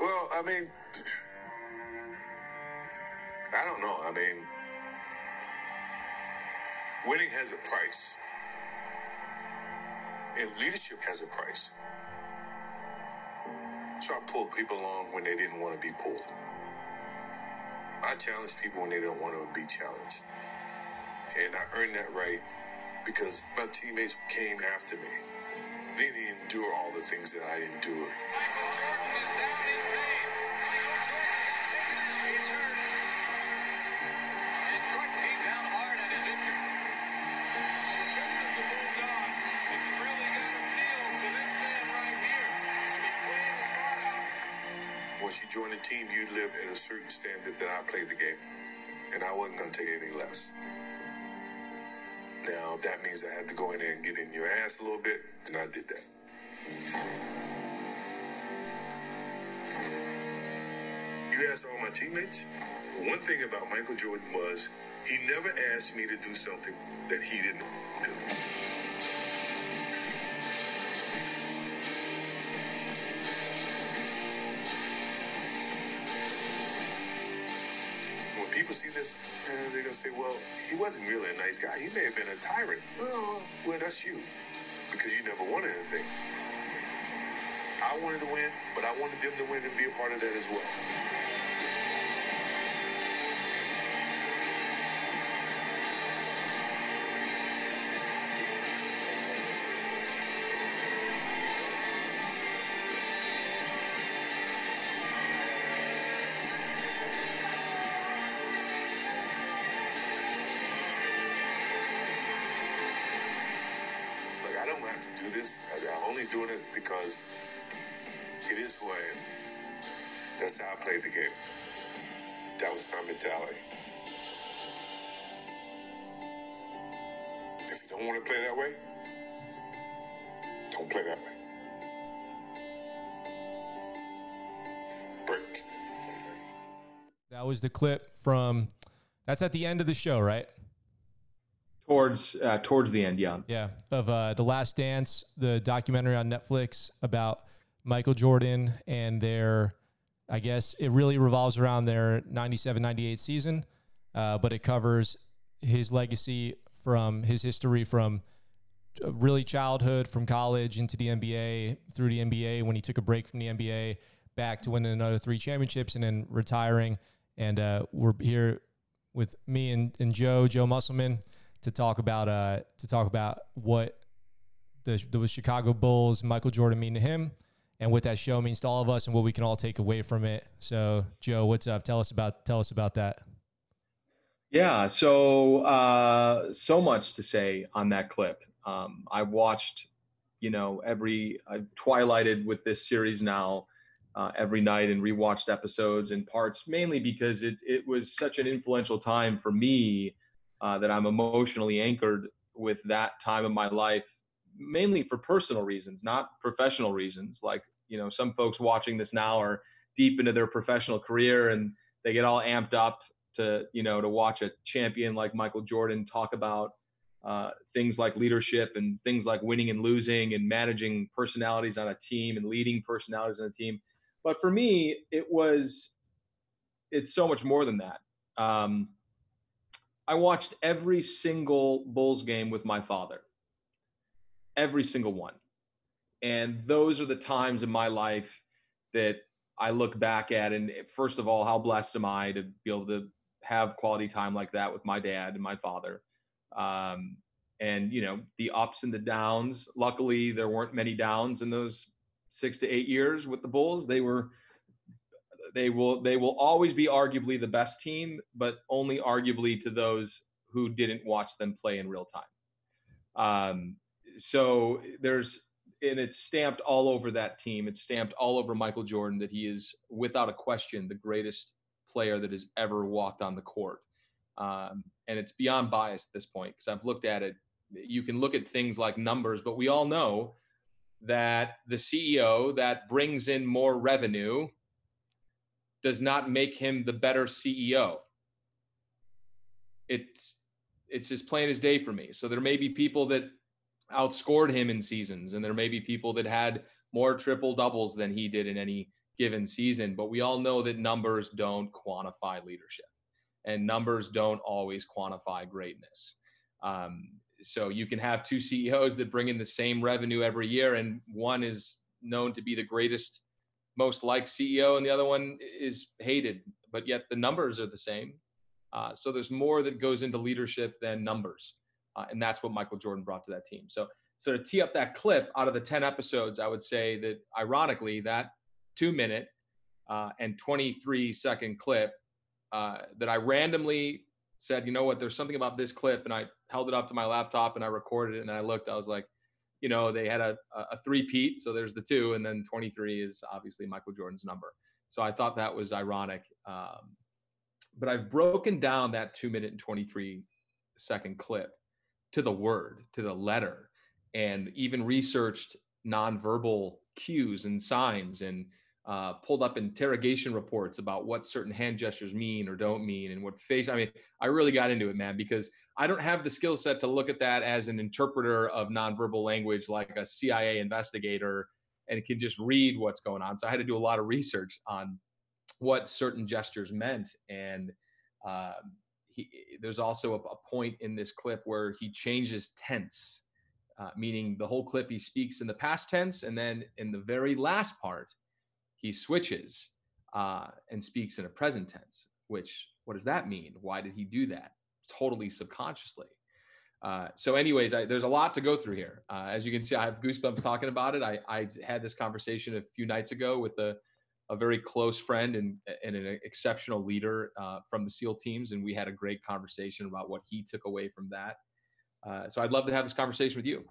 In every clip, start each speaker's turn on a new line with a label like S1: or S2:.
S1: Well, I mean, I don't know. I mean, winning has a price, and leadership has a price. So I pulled people along when they didn't want to be pulled. I challenge people when they don't want to be challenged. And I earned that right because my teammates came after me. They didn't endure all the things that I endured.
S2: Michael Jordan is down in pain. Michael Jordan. He's hurt. And Jordan came down hard and is injured. Well, the Pistons have moved on, but you really got to feel for this man right here. I mean, playing his heart out.
S1: Once you join the team, you live at a certain standard that I played the game. And I wasn't going to take anything less. That means I had to go in there and get in your ass a little bit, and I did that. You asked all my teammates? One thing about Michael Jordan was he never asked me to do something that he didn't do. He wasn't really a nice guy. He may have been a tyrant." Oh, well, that's you, because you never wanted anything. I wanted to win, but I wanted them to win and be a part of that as well. Play that way, don't play that way. Break.
S3: That was the clip from. That's at the end of the show, right?
S4: Towards uh, towards the end, yeah.
S3: Yeah, of uh, the Last Dance, the documentary on Netflix about Michael Jordan and their. I guess it really revolves around their 97-98 season, uh, but it covers his legacy from his history from uh, really childhood, from college into the NBA, through the NBA when he took a break from the NBA, back to winning another three championships and then retiring. And uh, we're here with me and, and Joe, Joe Musselman, to talk about uh, to talk about what the, the Chicago Bulls, Michael Jordan mean to him, and what that show means to all of us, and what we can all take away from it. So, Joe, what's up? Tell us about tell us about that.
S4: Yeah, so uh, so much to say on that clip. Um, I watched, you know, every I've twilighted with this series now uh, every night and rewatched episodes in parts, mainly because it it was such an influential time for me uh, that I'm emotionally anchored with that time of my life, mainly for personal reasons, not professional reasons. Like you know, some folks watching this now are deep into their professional career and they get all amped up to you know to watch a champion like Michael Jordan talk about uh, things like leadership and things like winning and losing and managing personalities on a team and leading personalities on a team. But for me, it was it's so much more than that. Um, I watched every single Bulls game with my father, every single one, and those are the times in my life that I look back at. And first of all, how blessed am I to be able to have quality time like that with my dad and my father. Um, and you know the ups and the downs. Luckily, there weren't many downs in those six to eight years with the Bulls. They were they will they will always be arguably the best team, but only arguably to those who didn't watch them play in real time. Um, so there's and it's stamped all over that team. It's stamped all over Michael Jordan that he is without a question the greatest player that has ever walked on the court. Um, and it's beyond bias at this point because I've looked at it. You can look at things like numbers, but we all know that the CEO that brings in more revenue does not make him the better CEO. It's it's as plain as day for me. So there may be people that outscored him in seasons, and there may be people that had more triple doubles than he did in any given season. But we all know that numbers don't quantify leadership, and numbers don't always quantify greatness. Um, so you can have two CEOs that bring in the same revenue every year, and one is known to be the greatest, most liked CEO, and the other one is hated, but yet the numbers are the same. Uh, so there's more that goes into leadership than numbers, uh, and that's what Michael Jordan brought to that team. So, so to tee up that clip, out of the 10 episodes, I would say that ironically, that two minute uh, and 23 second clip uh, that I randomly said, you know what, there's something about this clip, and I held it up to my laptop and I recorded it, and I looked, I was like, you know, they had a a three peat, so there's the two, and then 23 is obviously Michael Jordan's number. So I thought that was ironic. Um, but I've broken down that two minute and 23 second clip to the word, to the letter, and even researched nonverbal cues and signs and uh, pulled up interrogation reports about what certain hand gestures mean or don't mean and what face. I mean, I really got into it, man, because I don't have the skill set to look at that as an interpreter of nonverbal language like a CIA investigator and can just read what's going on. So I had to do a lot of research on what certain gestures meant. And uh, he, there's also a, a, point in this clip where he changes tense, uh, meaning the whole clip he speaks in the past tense, and then in the very last part, he switches uh, and speaks in a present tense. Which what does that mean? Why did he do that? Totally subconsciously. Uh, so, anyways, I, there's a lot to go through here. Uh, as you can see, I have goosebumps talking about it. I, I had this conversation a few nights ago with a, a very close friend and, and an exceptional leader uh, from the SEAL teams, and we had a great conversation about what he took away from that. Uh, so, I'd love to have this conversation with you.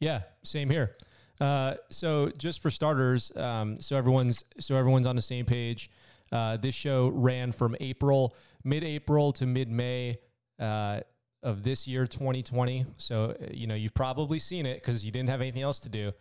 S3: Yeah, same here. Uh, so just for starters, um, so everyone's so everyone's on the same page. Uh, this show ran from April, mid-April to mid-May uh, of this year, 2020. So uh, you know you've probably seen it because you didn't have anything else to do,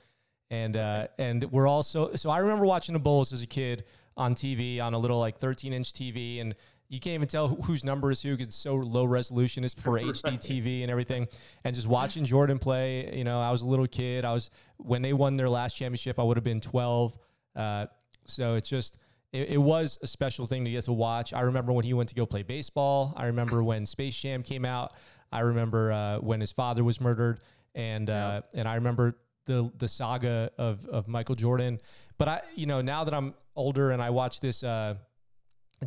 S3: and uh, and we're also so I remember watching the Bulls as a kid on TV on a little like 13-inch TV, and you can't even tell whose number is who because it's so low resolution. It's for right. HD TV and everything. And just watching Jordan play, you know, I was a little kid. I was when they won their last championship. I would have been 12. Uh, so it's just it, it, was a special thing to get to watch. I remember when he went to go play baseball. I remember when Space Jam came out. I remember uh, when his father was murdered, and uh, and I remember the the saga of of Michael Jordan. But I, you know, now that I'm older and I watch this uh,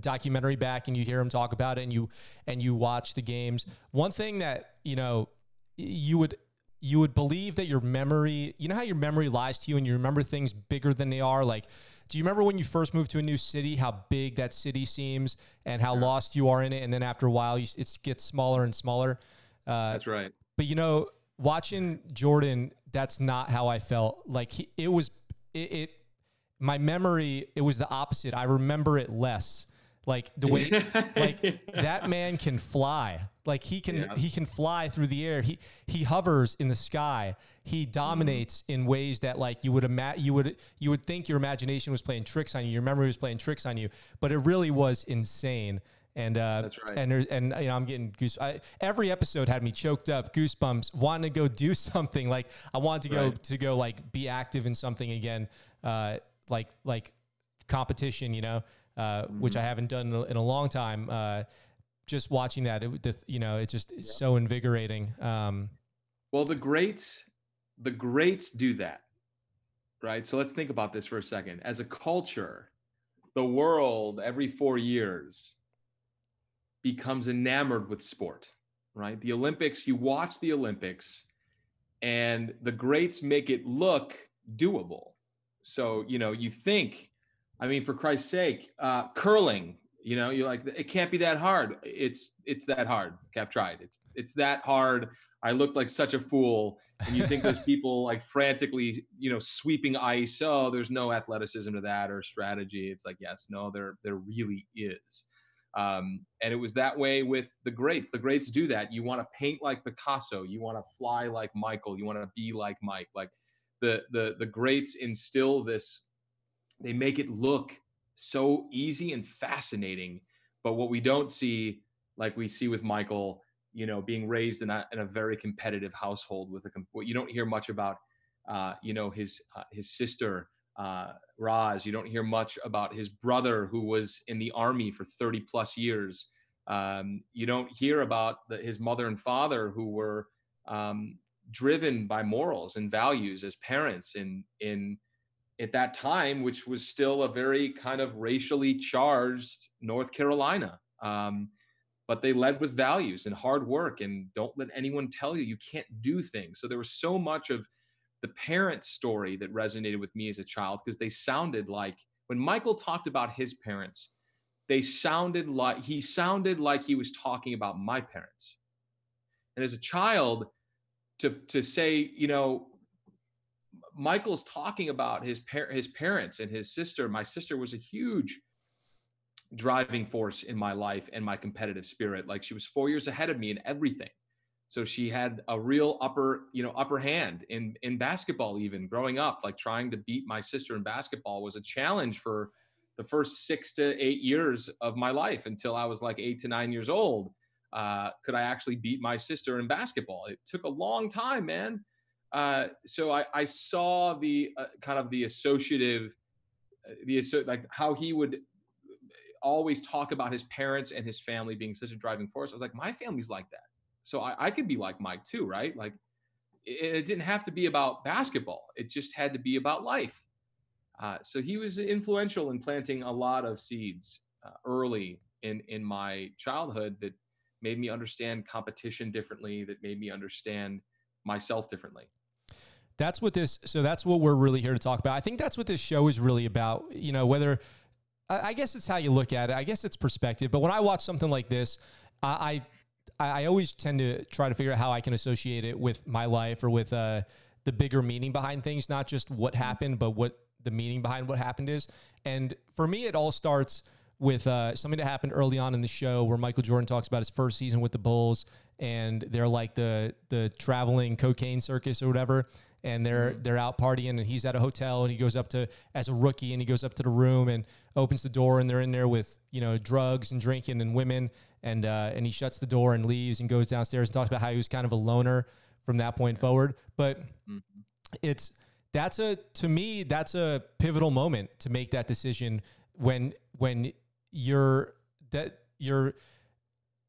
S3: documentary back and you hear him talk about it and you and you watch the games. One thing that you know you would you would believe that your memory you know how your memory lies to you and you remember things bigger than they are? Like do you remember when you first moved to a new city how big that city seems and how lost you are in it? And then after a while you, it gets smaller and smaller.
S4: Uh, that's right.
S3: but you know watching jordan that's not how i felt. Like he, it was it, it my memory it was the opposite. I remember it less like the way like that man can fly. Like he can yeah. he can fly through the air. He he hovers in the sky. He dominates mm. in ways that like you would imagine you would you would think your imagination was playing tricks on you. Your memory was playing tricks on you, but it really was insane. And uh,
S4: that's right.
S3: And and you know I'm getting goose. I, every episode had me choked up, goosebumps, wanting to go do something. Like I wanted to go right. to go like be active in something again, uh, like like competition. You know mm-hmm. which I mm-hmm. haven't done in a, in a long time. Uh, just watching that, it, you know, it just is so invigorating. Um,
S4: well, the greats, the greats do that, right? So let's think about this for a second. As a culture, the world every four years becomes enamored with sport, right? The Olympics, you watch the Olympics, and the greats make it look doable. So, you know, you think I mean, for Christ's sake, uh, curling. You know, you're like, it can't be that hard. It's it's that hard. I've tried. It's it's that hard. I looked like such a fool. And you think those people like frantically, you know, sweeping ice. Oh, there's no athleticism to that or strategy. It's like, yes, no, there there really is. Um, and it was that way with the greats. The greats do that. You want to paint like Picasso. You want to fly like Michael. You want to be like Mike. Like the the the greats instill this they make it look so easy and fascinating. But what we don't see, like we see with Michael, you know, being raised in a, in a very competitive household with a, what you don't hear much about, uh, you know, his, uh, his sister uh, Raz. You don't hear much about his brother who was in the army for 30 plus years. Um, you don't hear about the, his mother and father who were um, driven by morals and values as parents in in at that time, which was still a very kind of racially charged North Carolina. Um, but they led with values and hard work and don't let anyone tell you you can't do things. So there was so much of the parent story that resonated with me as a child because they sounded like when Michael talked about his parents, they sounded like he sounded like he was talking about my parents. And as a child, to to say, you know, Michael's talking about his par- his parents and his sister. My sister was a huge driving force in my life and my competitive spirit. Like she was four years ahead of me in everything. So she had a real upper, you know, upper hand in in basketball. Even growing up, like trying to beat my sister in basketball was a challenge for the first six to eight years of my life until I was like eight to nine years old. Uh, could I actually beat my sister in basketball? It took a long time, man. Uh, so I, I, saw the uh, kind of the associative, uh, the like how he would always talk about his parents and his family being such a driving force. I was like, my family's like that so I, I could be like Mike too, right? Like it, it, didn't have to be about basketball. It just had to be about life. Uh, so he was influential in planting a lot of seeds uh, early in in my childhood that made me understand competition differently. That made me understand myself differently.
S3: That's what this. So that's what we're really here to talk about. I think that's what this show is really about. You know, whether I guess it's how you look at it. I guess it's perspective. But when I watch something like this, I I, I, always tend to try to figure out how I can associate it with my life or with uh, the bigger meaning behind things, not just what happened, but what the meaning behind what happened is. And for me, it all starts with uh, something that happened early on in the show where Michael Jordan talks about his first season with the Bulls, and they're like the the traveling cocaine circus or whatever and they're mm-hmm. they're out partying and he's at a hotel and he goes up to as a rookie and he goes up to the room and opens the door and they're in there with you know drugs and drinking and women and uh, and he shuts the door and leaves and goes downstairs and talks about how he was kind of a loner from that point forward but mm-hmm. it's that's a to me that's a pivotal moment to make that decision when when you're that your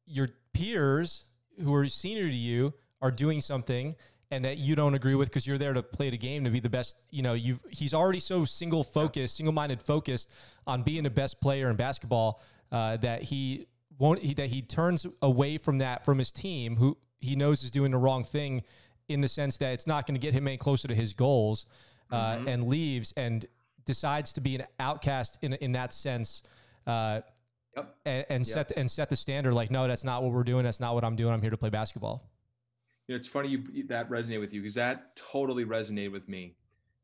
S3: your peers who are senior to you are doing something and that you don't agree with because you're there to play the game to be the best. You know, you he's already so single focused, single minded focused on being the best player in basketball uh, that he won't he, that he turns away from that from his team, who he knows is doing the wrong thing, in the sense that it's not going to get him any closer to his goals, uh, mm-hmm. and leaves and decides to be an outcast in in that sense. Uh, yep. And, and yep. set and set the standard like no, that's not what we're doing. That's not what I'm doing. I'm here to play basketball.
S4: You know, it's funny you that resonated with you because that totally resonated with me,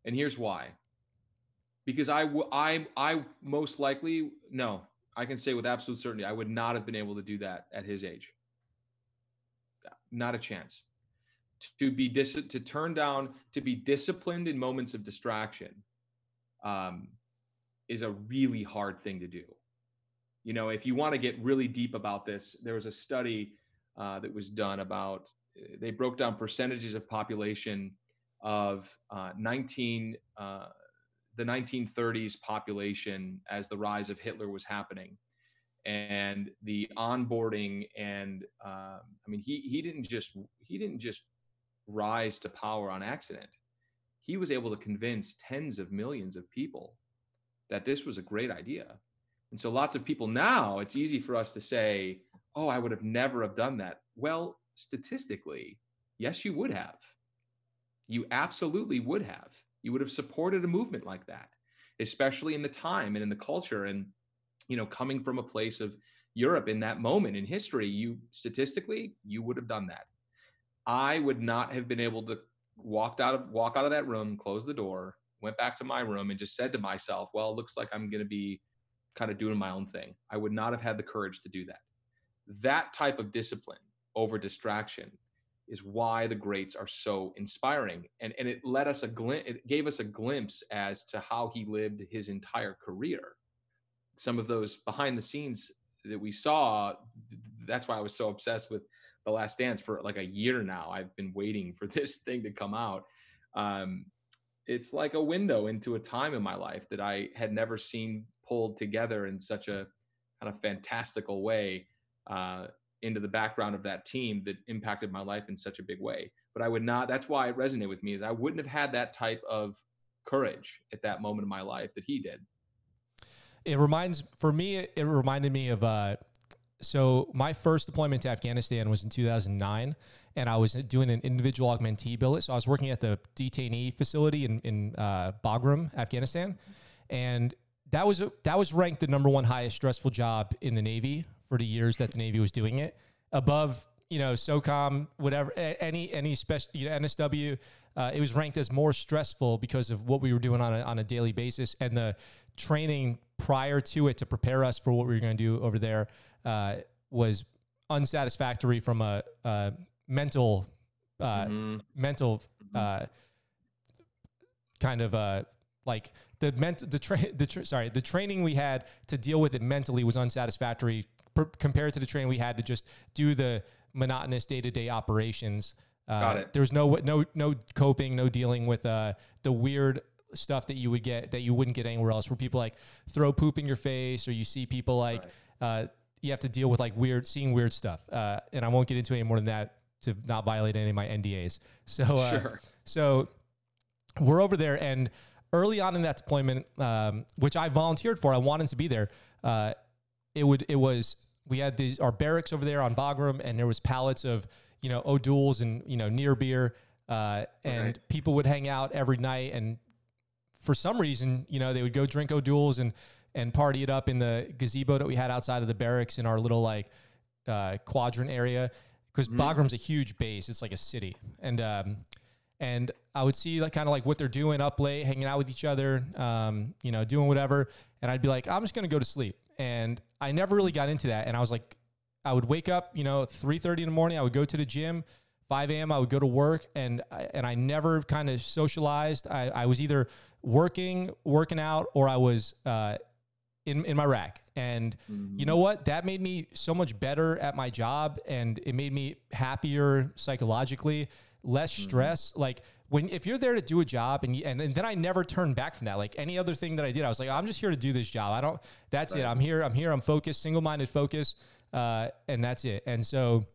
S4: and here's why. Because I, I, I most likely no, I can say with absolute certainty, I would not have been able to do that at his age. Not a chance. To be dis- to turn down, to be disciplined in moments of distraction, um, is a really hard thing to do. You know, if you want to get really deep about this, there was a study uh, that was done about they broke down percentages of population of uh, 19 uh, the 1930s population as the rise of Hitler was happening, and the onboarding and uh, I mean he he didn't just he didn't just rise to power on accident. He was able to convince tens of millions of people that this was a great idea. And so lots of people now, it's easy for us to say, "Oh, I would have never have done that." Well, statistically, yes, you would have. You absolutely would have. You would have supported a movement like that, especially in the time and in the culture. And, you know, coming from a place of Europe in that moment in history, you statistically, you would have done that. I would not have been able to walked out of walk out of that room, close the door, went back to my room and just said to myself, well, it looks like I'm going to be kind of doing my own thing. I would not have had the courage to do that. That type of discipline over distraction is why the greats are so inspiring. And and it let us a glimpse it gave us a glimpse as to how he lived his entire career. Some of those behind the scenes that we saw that's why i was so obsessed with the last dance for like a year now. I've been waiting for this thing to come out. Um, it's like a window into a time in my life that I had never seen pulled together in such a kind of fantastical way. Uh, into the background of that team that impacted my life in such a big way. But I would not. That's why it resonated with me. Is I wouldn't have had that type of courage at that moment in my life that he did.
S3: It reminds for me. It reminded me of. Uh, so my first deployment to Afghanistan was in 2009, and I was doing an individual augmentee billet. So I was working at the detainee facility in in uh, Bagram, Afghanistan, and that was a, that was ranked the number one highest stressful job in the Navy for the years that the Navy was doing it, above you know SOCOM, whatever, any any special you know, NSW. Uh, it was ranked as more stressful because of what we were doing on a, on a daily basis and the training prior to it to prepare us for what we were going to do over there uh, was unsatisfactory from a, a mental uh, mm-hmm. mental mm-hmm. uh, kind of uh, like the ment the tra- the tra- sorry the training we had to deal with it mentally was unsatisfactory per- compared to the training we had to just do the monotonous day to day operations.
S4: Uh, Got it.
S3: There was no no no coping, no dealing with uh, the weird stuff that you would get that you wouldn't get anywhere else. Where people like throw poop in your face, or you see people like right. uh, you have to deal with like weird, seeing weird stuff. Uh, and I won't get into any more than that to not violate any of my NDAs. So, uh, sure. so we're over there, and early on in that deployment, um, which I volunteered for, I wanted to be there. It would, it was, we had these our barracks over there on Bagram, and there was pallets of you know O'Doul's and you know near beer, uh, and right. people would hang out every night, and for some reason, you know, they would go drink O'Doul's and and party it up in the gazebo that we had outside of the barracks in our little like uh, quadrant area because mm-hmm. Bagram's a huge base. It's like a city, and um, and I would see like kind of like what they're doing up late, hanging out with each other, um, you know, doing whatever, and I'd be like, I'm just gonna go to sleep, and I never really got into that, and I was like, I would wake up, you know, 3:30 in the morning, I would go to the gym. 5 a.m. I would go to work and I, and I never kind of socialized. I, I was either working, working out, or I was uh, in, in my rack. And mm-hmm. you know what? That made me so much better at my job and it made me happier psychologically, less mm-hmm. stress. Like when if you're there to do a job and, you, and and then I never turned back from that. Like any other thing that I did, I was like, I'm just here to do this job. I don't that's right. it. I'm here, I'm here, I'm focused, single-minded focus. Uh, and that's it. And so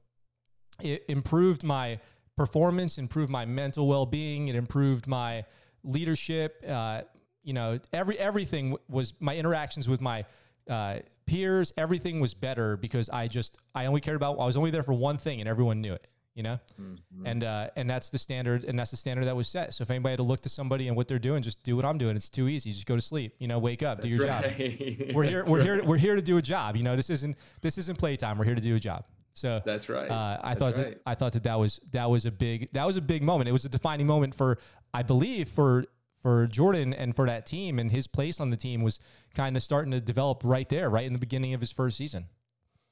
S3: it improved my performance, improved my mental well-being, it improved my leadership, uh, you know, every everything was my interactions with my uh, peers. Everything was better because I just I only cared about I was only there for one thing, and everyone knew it. You know, mm-hmm. and uh, and that's the standard, and that's the standard that was set. So if anybody had to look to somebody and what they're doing, just do what I'm doing. It's too easy. Just go to sleep. You know, wake up, that's do your right. job. We're here. we're right. here. We're here to do a job. You know, this isn't this isn't playtime. We're here to do a job. So
S4: that's right.
S3: Uh,
S4: I that's
S3: thought right. that I thought that that was that was a big that was a big moment. It was a defining moment for I believe for for Jordan and for that team and his place on the team was kind of starting to develop right there, right in the beginning of his first season.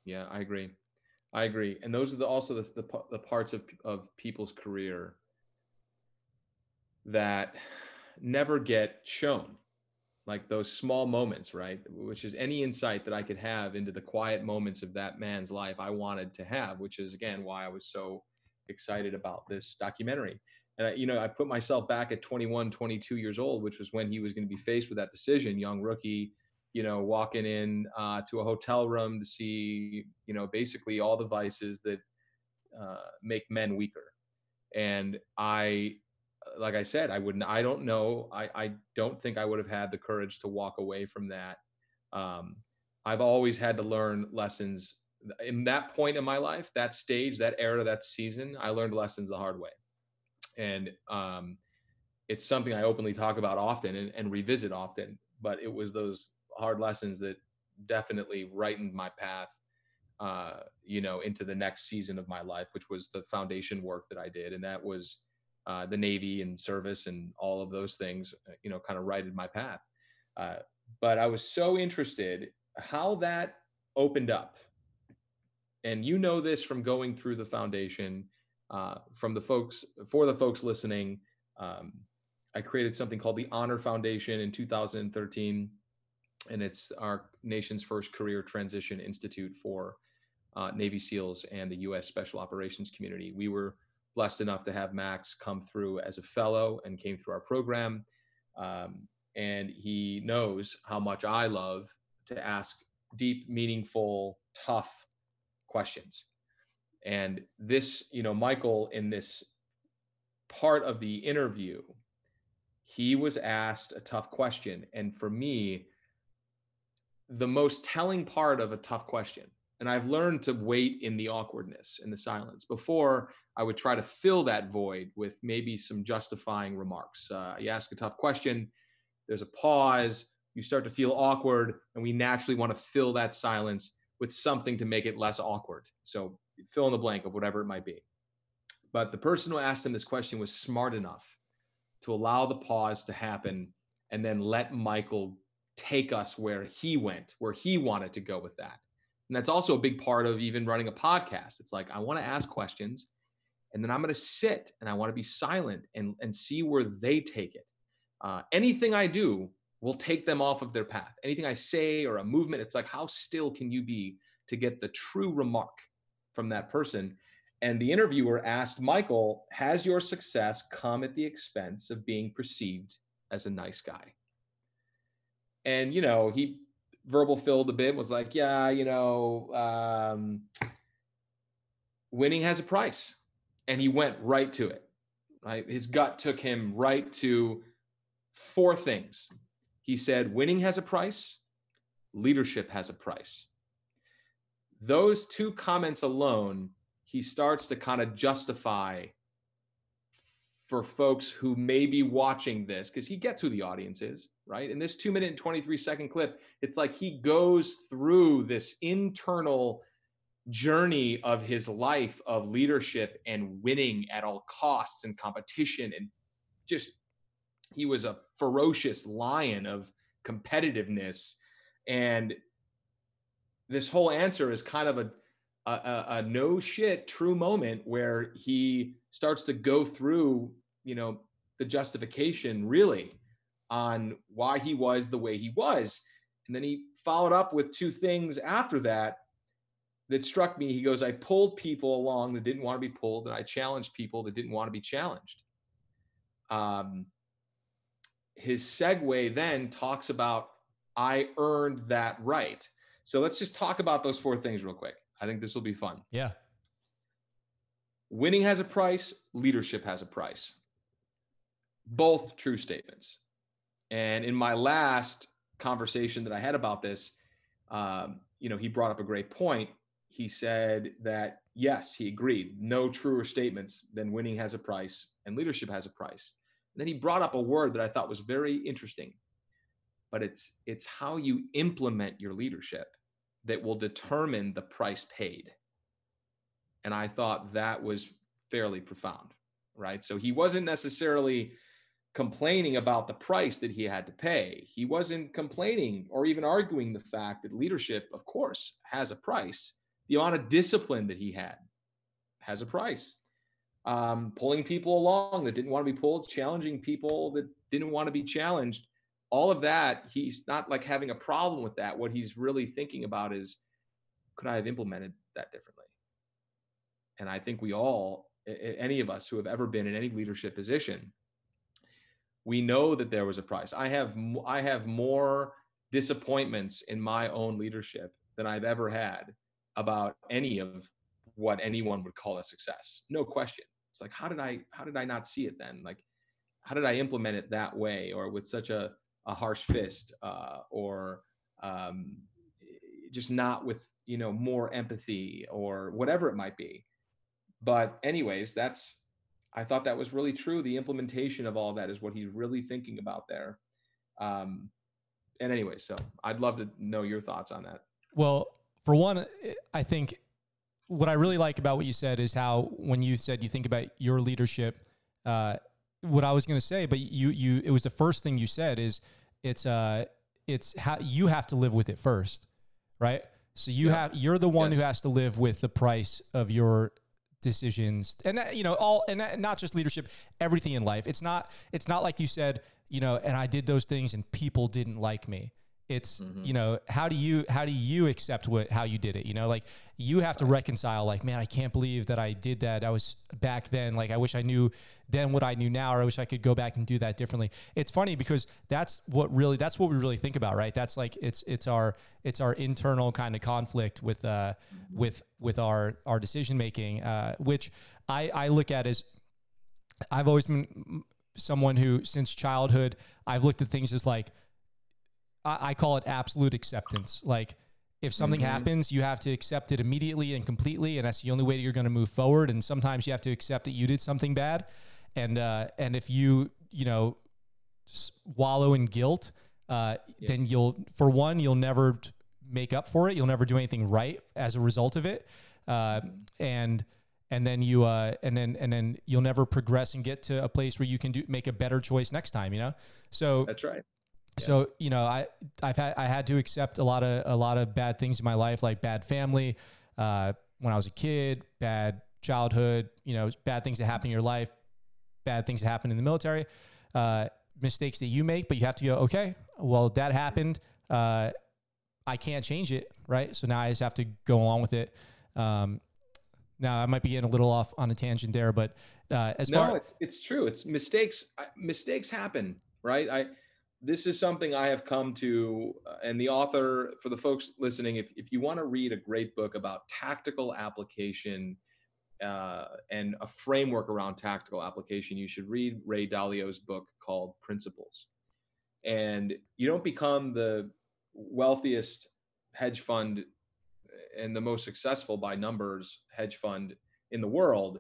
S4: Yeah, I agree. I agree. And those are the, also the, the, the parts of, of people's career that never get shown like those small moments, right? Which is any insight that I could have into the quiet moments of that man's life I wanted to have, which is again why I was so excited about this documentary and I, you know, I put myself back at 21, 22 years old, which was when he was going to be faced with that decision, young rookie, you know, walking in uh, to a hotel room to see, you know, basically all the vices that uh, make men weaker. And I, like I said, I wouldn't, I don't know. I, I don't think I would have had the courage to walk away from that. Um, I've always had to learn lessons in that point in my life, that stage, that era, that season. I learned lessons the hard way and um, it's something I openly talk about often and, and revisit often. But it was those hard lessons that definitely rightened my path, uh, you know, into the next season of my life, which was the foundation work that I did, and that was uh, the Navy and service and all of those things, uh, you know, kind of righted my path. Uh, but I was so interested how that opened up, and you know this from going through the foundation uh, from the folks for the folks listening. Um, I created something called the Honor Foundation in 2013, and it's our nation's first career transition institute for uh, Navy SEALs and the U.S. Special Operations community. We were blessed enough to have Max come through as a fellow and came through our program. Um, and he knows how much I love to ask deep, meaningful, tough questions. And this, you know, Michael, in this part of the interview, he was asked a tough question. And for me, the most telling part of a tough question, and I've learned to wait in the awkwardness in the silence. Before, I would try to fill that void with maybe some justifying remarks. Uh, you ask a tough question, there's a pause, you start to feel awkward, and we naturally want to fill that silence with something to make it less awkward. So fill in the blank of whatever it might be. But the person who asked him this question was smart enough to allow the pause to happen and then let Michael take us where he went, where he wanted to go with that. And that's also a big part of even running a podcast. It's like, I want to ask questions and then I'm going to sit and I want to be silent and, and see where they take it. Uh, anything I do will take them off of their path. Anything I say or a movement, it's like, how still can you be to get the true remark from that person? And the interviewer asked Michael, Has your success come at the expense of being perceived as a nice guy? And, you know, he verbal filled a bit, was like, Yeah, you know, um, winning has a price. And he went right to it, right? His gut took him right to four things. He said, Winning has a price, leadership has a price. Those two comments alone he starts to kind of justify for folks who may be watching this because he gets who the audience is, right? In this two minute and 23 second clip, it's like he goes through this internal journey of his life of leadership and winning at all costs and competition and just he was a ferocious lion of competitiveness and this whole answer is kind of a a, a, a no shit true moment where he starts to go through, you know, the justification really on why he was the way he was. And then he followed up with two things after that that struck me. He goes, I pulled people along that didn't want to be pulled, and I challenged people that didn't want to be challenged. Um, his segue then talks about, I earned that right. So let's just talk about those four things real quick. I think this will be fun.
S3: Yeah.
S4: Winning has a price, leadership has a price. Both true statements. And in my last conversation that I had about this, um, you know, he brought up a great point. He said that yes, he agreed. No truer statements than winning has a price and leadership has a price. And then he brought up a word that I thought was very interesting. But it's it's how you implement your leadership that will determine the price paid. And I thought that was fairly profound, right? So he wasn't necessarily complaining about the price that he had to pay. He wasn't complaining or even arguing the fact that leadership, of course, has a price. The amount of discipline that he had has a price. Um, pulling people along that didn't want to be pulled, challenging people that didn't want to be challenged all of that, he's not like having a problem with that. What he's really thinking about is, could I have implemented that differently? And I think we all, any of us who have ever been in any leadership position, we know that there was a price. I have I have more disappointments in my own leadership than I've ever had about any of what anyone would call a success. No question. It's like how did I how did I not see it then? Like how did I implement it that way or with such a a harsh fist uh, or um, just not with you know more empathy or whatever it might be. But anyways that's i thought that was really true. The implementation of all of that is what he's really thinking about there. Um, and anyway so i'd love to know your thoughts on that.
S3: Well for one i think what i really like about what you said is how when you said you think about your leadership uh, what I was going to say, but you you it was the first thing you said is it's uh it's how you have to live with it first, right? So you yeah. have you're the one yes. who has to live with the price of your decisions and that, you know all and that, not just leadership everything in life it's not it's not like you said you know and i did those things and people didn't like me it's
S4: Mhm.
S3: you know how do you how do you accept what how you did it? You know like you have to reconcile like man i can't believe that i did that. I was back then like i wish i knew then what i knew now or i wish i could go back and do that differently. It's funny because that's what really that's what we really think about right? That's like it's it's our it's our internal kind of conflict with uh with with our our decision making uh which i i look at as i've always been someone who since childhood i've looked at things as like I, I call it absolute acceptance. Like if something
S4: Mhm.
S3: happens, you have to accept it immediately and completely, and that's the only way that you're going to move forward. And sometimes you have to accept that you did something bad, and uh, and if you you know wallow in guilt, uh,
S4: Yeah.
S3: then you'll for one you'll never make up for it. You'll never do anything right as a result of it, uh, and and then you uh, and then and then you'll never progress and get to a place where you can do make a better choice next time. You know, so
S4: That's right. Yeah.
S3: so you know, I I've had I had to accept a lot of a lot of bad things in my life, like bad family, uh, when I was a kid, bad childhood, you know, bad things that happen in your life, bad things that happen in the military, uh, mistakes that you make, but you have to go, okay, well that happened, uh, I can't change it, right? So now I just have to go along with it. Um, now I might be getting a little off on a tangent there, but uh, as
S4: no,
S3: far
S4: it's it's true. It's mistakes. Mistakes happen, right? I this is something I have come to, uh, and the author for the folks listening, if if you want to read a great book about tactical application uh, and a framework around tactical application, you should read Ray Dalio's book called Principles. And you don't become the wealthiest hedge fund and the most successful by numbers hedge fund in the world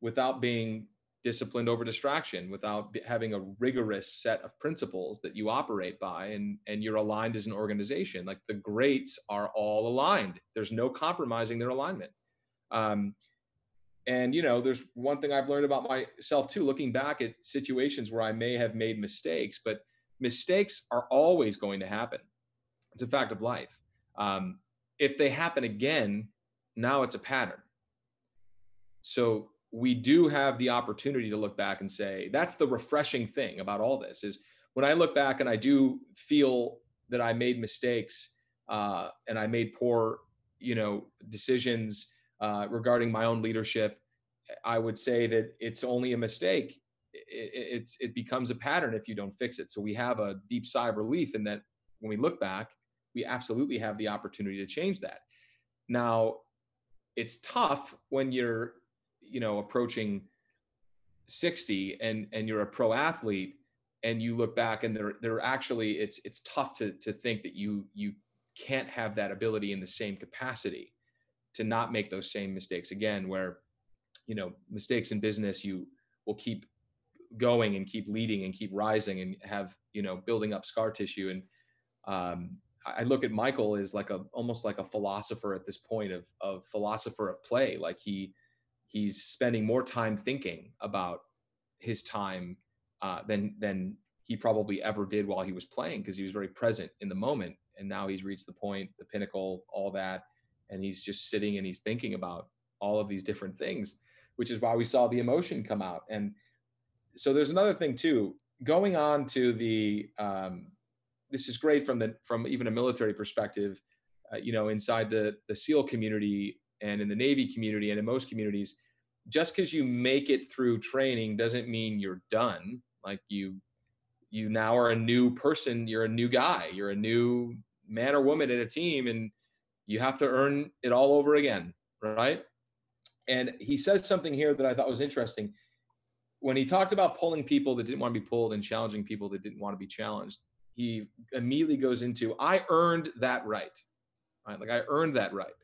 S4: without being disciplined over distraction without having a rigorous set of principles that you operate by and and you're aligned as an organization. Like the greats are all aligned. There's no compromising their alignment. Um, and you know there's one thing i've learned about myself too looking back at situations where i may have made mistakes but mistakes are always going to happen. It's a fact of life. Um, if they happen again now it's a pattern. So we do have the opportunity to look back and say that's the refreshing thing about all this is when i look back and i do feel that i made mistakes uh, and i made poor you know decisions uh, regarding my own leadership i would say that it's only a mistake. It, it- it's it becomes a pattern if you don't fix it. So we have a deep sigh of relief in that when we look back we absolutely have the opportunity to change that. Now it's tough when you're you know approaching 60 and and you're a pro athlete and you look back and they're they're actually it's it's tough to to think that you you can't have that ability in the same capacity to not make those same mistakes again where you know mistakes in business you will keep going and keep leading and keep rising and have you know building up scar tissue and um I look at Michael as like a almost like a philosopher at this point of of philosopher of play. Like he he's spending more time thinking about his time uh, than than he probably ever did while he was playing because he was very present in the moment. And now he's reached the point, the pinnacle, all that, and he's just sitting and he's thinking about all of these different things, which is why we saw the emotion come out. And so there's another thing too. Going on to the um, this is great from the from even a military perspective uh, you know inside the the seal community and in the navy community and in most communities just because you make it through training doesn't mean you're done. Like you you now are a new person you're a new guy you're a new man or woman in a team and you have to earn it all over again right? And he says something here that i thought was interesting. When he talked about pulling people that didn't want to be pulled and challenging people that didn't want to be challenged he immediately goes into i earned that right right? Like i earned that right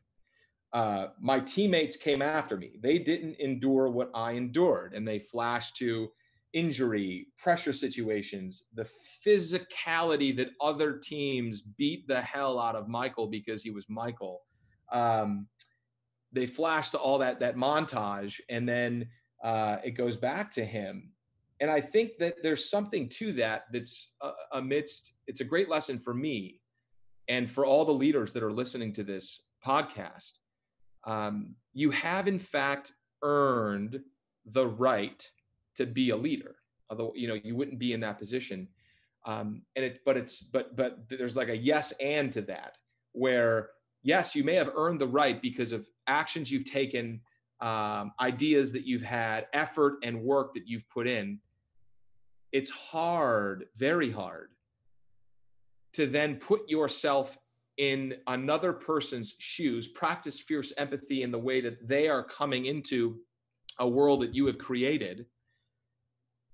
S4: uh, my teammates came after me. They didn't endure what i endured and they flashed to injury pressure situations the physicality that other teams beat the hell out of michael because he was michael. Um, they flash to all that that montage and then uh, it goes back to him. And i think that there's something to that that's uh, amidst it's a great lesson for me and for all the leaders that are listening to this podcast um, you have in fact earned the right to be a leader although you know you wouldn't be in that position Um, and it, but it's, but, but there's like a yes and to that, where yes, you may have earned the right because of actions you've taken, um, ideas that you've had, effort and work that you've put in. It's hard, very hard, to then put yourself in another person's shoes, practice fierce empathy in the way that they are coming into a world that you have created,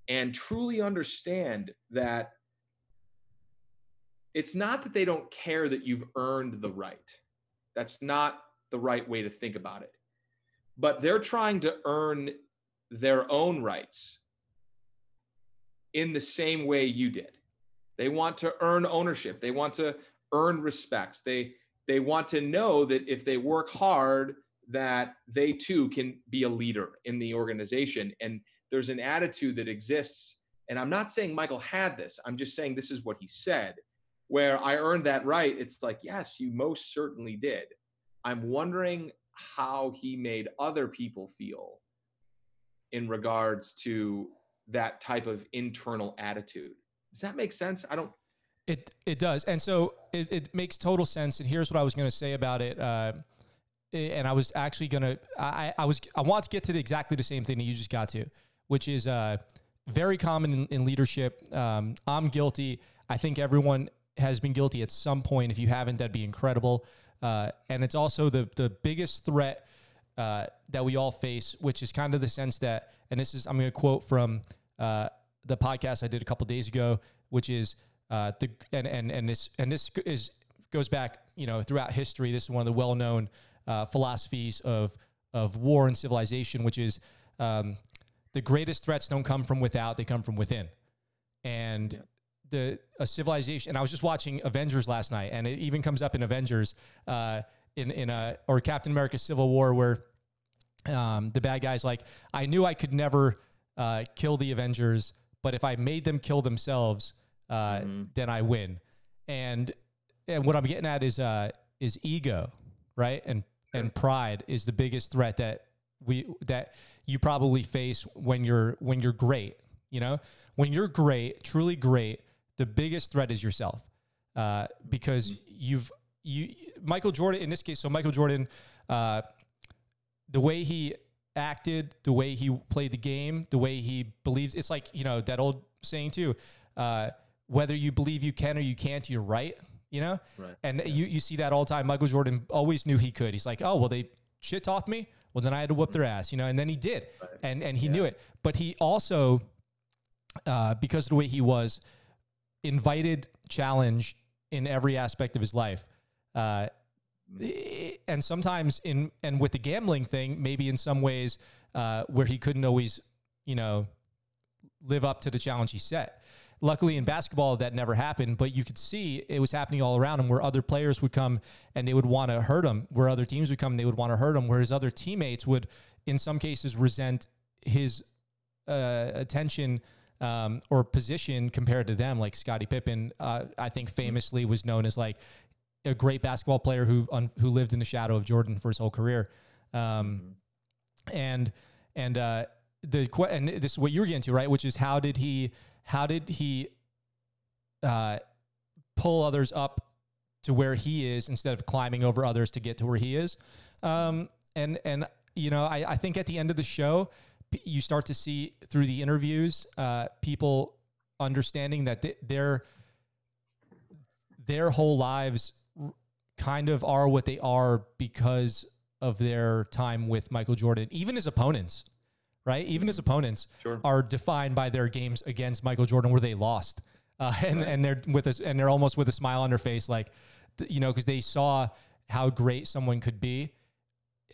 S4: and truly understand that it's not that they don't care that you've earned the right. That's not the right way to think about it. But they're trying to earn their own rights in the same way you did. They want to earn ownership. They want to earn respect. They they want to know that if they work hard that they too can be a leader in the organization and there's an attitude that exists and I'm not saying Michael had this. I'm just saying this is what he said where I earned that right, it's like, yes, you most certainly did. I'm wondering how he made other people feel in regards to that type of internal attitude. Does that make sense? I don't.
S3: It it does, and so it, it makes total sense. And here's what I was going to say about it. Uh, and I was actually going to I I was I want to get to the, exactly the same thing that you just got to, which is uh very common in, in leadership. Um, I'm guilty. I think everyone has been guilty at some point. If you haven't, that'd be incredible. Uh, and it's also the the biggest threat uh, that we all face, which is kind of the sense that, and this is I'm going to quote from uh, the podcast I did a couple days ago, which is uh, the and and and this and this is goes back you know throughout history. This is one of the well known uh, philosophies of of war and civilization, which is um, the greatest threats don't come from without; they come from within. And the a civilization. And I was just watching Avengers last night, and it even comes up in Avengers, uh, in in a or Captain America: Civil War, where um, the bad guys like, I knew I could never uh, kill the Avengers, but if I made them kill themselves, uh, mm-hmm. then I win. And and what I'm getting at is uh, is ego, right? And and pride is the biggest threat that we that you probably face when you're when you're great. You know, when you're great, truly great, the biggest threat is yourself uh, because you've you Michael Jordan in this case. So Michael Jordan, uh, the way he acted, the way he played the game, the way he believes. It's like you know that old saying too. Uh, whether you believe you can or you can't, you're right. You know,
S4: right.
S3: and yeah. you you see that all the time. Michael Jordan always knew he could. He's like, oh well, they shit talked me. Well, then I had to whoop their ass, you know, and then he did, right. and and he yeah. knew it. But he also, uh, because of the way he was, invited challenge in every aspect of his life. Uh, and sometimes in and with the gambling thing, maybe in some ways uh, where he couldn't always, you know, live up to the challenge he set. Luckily in basketball that never happened, but you could see it was happening all around him where other players would come and they would want to hurt him, where other teams would come and they would want to hurt him, where his other teammates would in some cases resent his uh, attention um, or position compared to them. Like Scottie Pippen, uh, I think famously was known as like a great basketball player who un, who lived in the shadow of Jordan for his whole career. Um, and and uh, the and this is what you're getting to, right? Which is how did he how did he uh, pull others up to where he is instead of climbing over others to get to where he is? Um, and and you know, I, I think at the end of the show, you start to see through the interviews uh, people understanding that they, their their whole lives kind of are what they are because of their time with Michael Jordan. Even his opponents, right? Even his opponents
S4: sure.
S3: are defined by their games against Michael Jordan where they lost, uh, and right. and they're with us and they're almost with a smile on their face, like you know, because they saw how great someone could be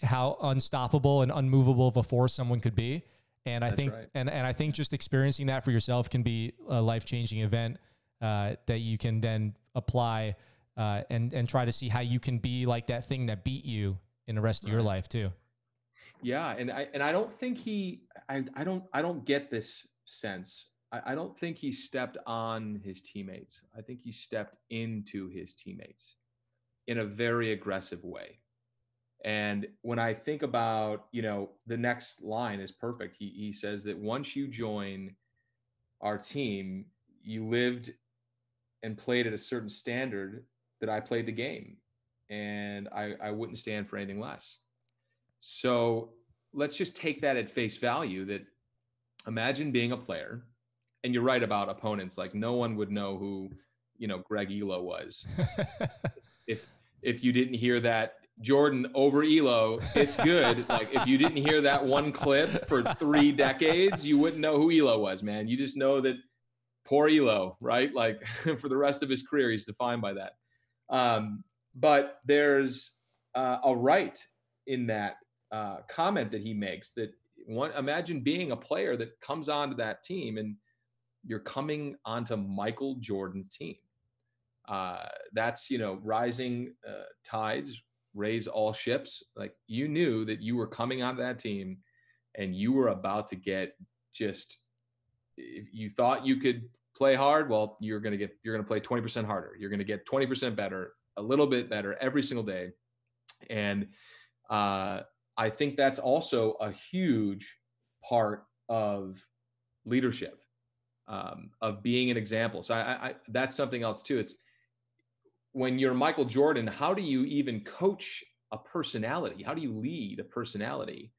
S3: how unstoppable and unmovable of a force someone could be. And I That's think, right. and, and I think just experiencing that for yourself can be a life changing event uh, that you can then apply uh, and and try to see how you can be like that thing that beat you in the rest of your life too.
S4: Yeah, and I and I don't think he, I I don't I don't get this sense. I, I don't think he stepped on his teammates. I think he stepped into his teammates in a very aggressive way. And when I think about, you know, the next line is perfect. He, he says that once you join our team, you lived and played at a certain standard that I played the game and I, I wouldn't stand for anything less. So let's just take that at face value that imagine being a player and you're right about opponents. Like no one would know who, you know, Craig Ehlo was. if if you didn't hear that Jordan over Ehlo, it's good. like if you didn't hear that one clip for three decades, you wouldn't know who Ehlo was, man. You just know that poor Ehlo, right? Like for the rest of his career, he's defined by that. Um, but there's uh, a right in that uh, comment that he makes that one imagine being a player that comes onto that team and you're coming onto Michael Jordan's team. Uh, that's you know rising uh, tides raise all ships. Like you knew that you were coming onto that team, and you were about to get just. If you thought you could play hard, well, you're gonna get you're gonna play 20% harder. You're gonna get 20% better, a little bit better every single day, and uh, I think that's also a huge part of leadership, um, of being an example. So I, I, that's something else too. It's when you're Michael Jordan, how do you even coach a personality? How do you lead a personality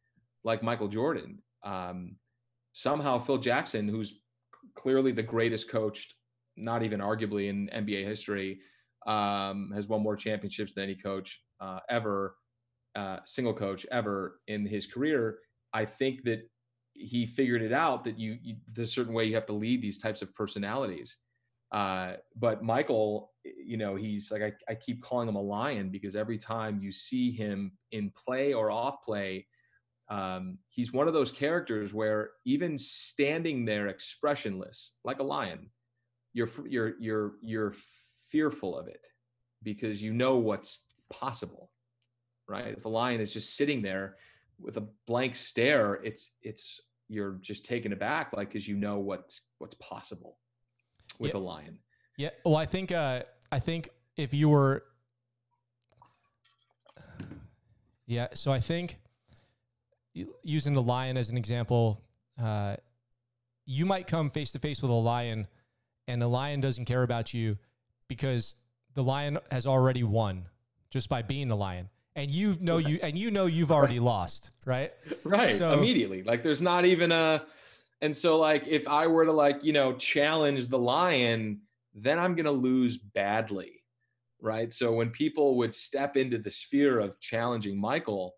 S4: like Michael Jordan? Um, somehow Phil Jackson, who's clearly the greatest coach, not even arguably in NBA history, um, has won more championships than any coach uh, ever uh, single coach ever in his career. I think that he figured it out that you, you there's a certain way you have to lead these types of personalities. Uh, but Michael, you know, he's like I, I keep calling him a lion because every time you see him in play or off play, um, he's one of those characters where even standing there expressionless, like a lion, you're you're you're you're fearful of it because you know what's possible right? If a lion is just sitting there with a blank stare, it's it's you're just taken aback, like because you know what's what's possible with
S3: yeah.
S4: a lion.
S3: Yeah. Well, I think uh, I think if you were, yeah. So I think using the lion as an example, uh, you might come face to face with a lion, and the lion doesn't care about you because the lion has already won just by being the lion and you know you and you know you've already lost, right?
S4: Right. So, immediately. Like there's not even a and so like if I were to like, you know, challenge the lion, then I'm going to lose badly. Right? So when people would step into the sphere of challenging Michael,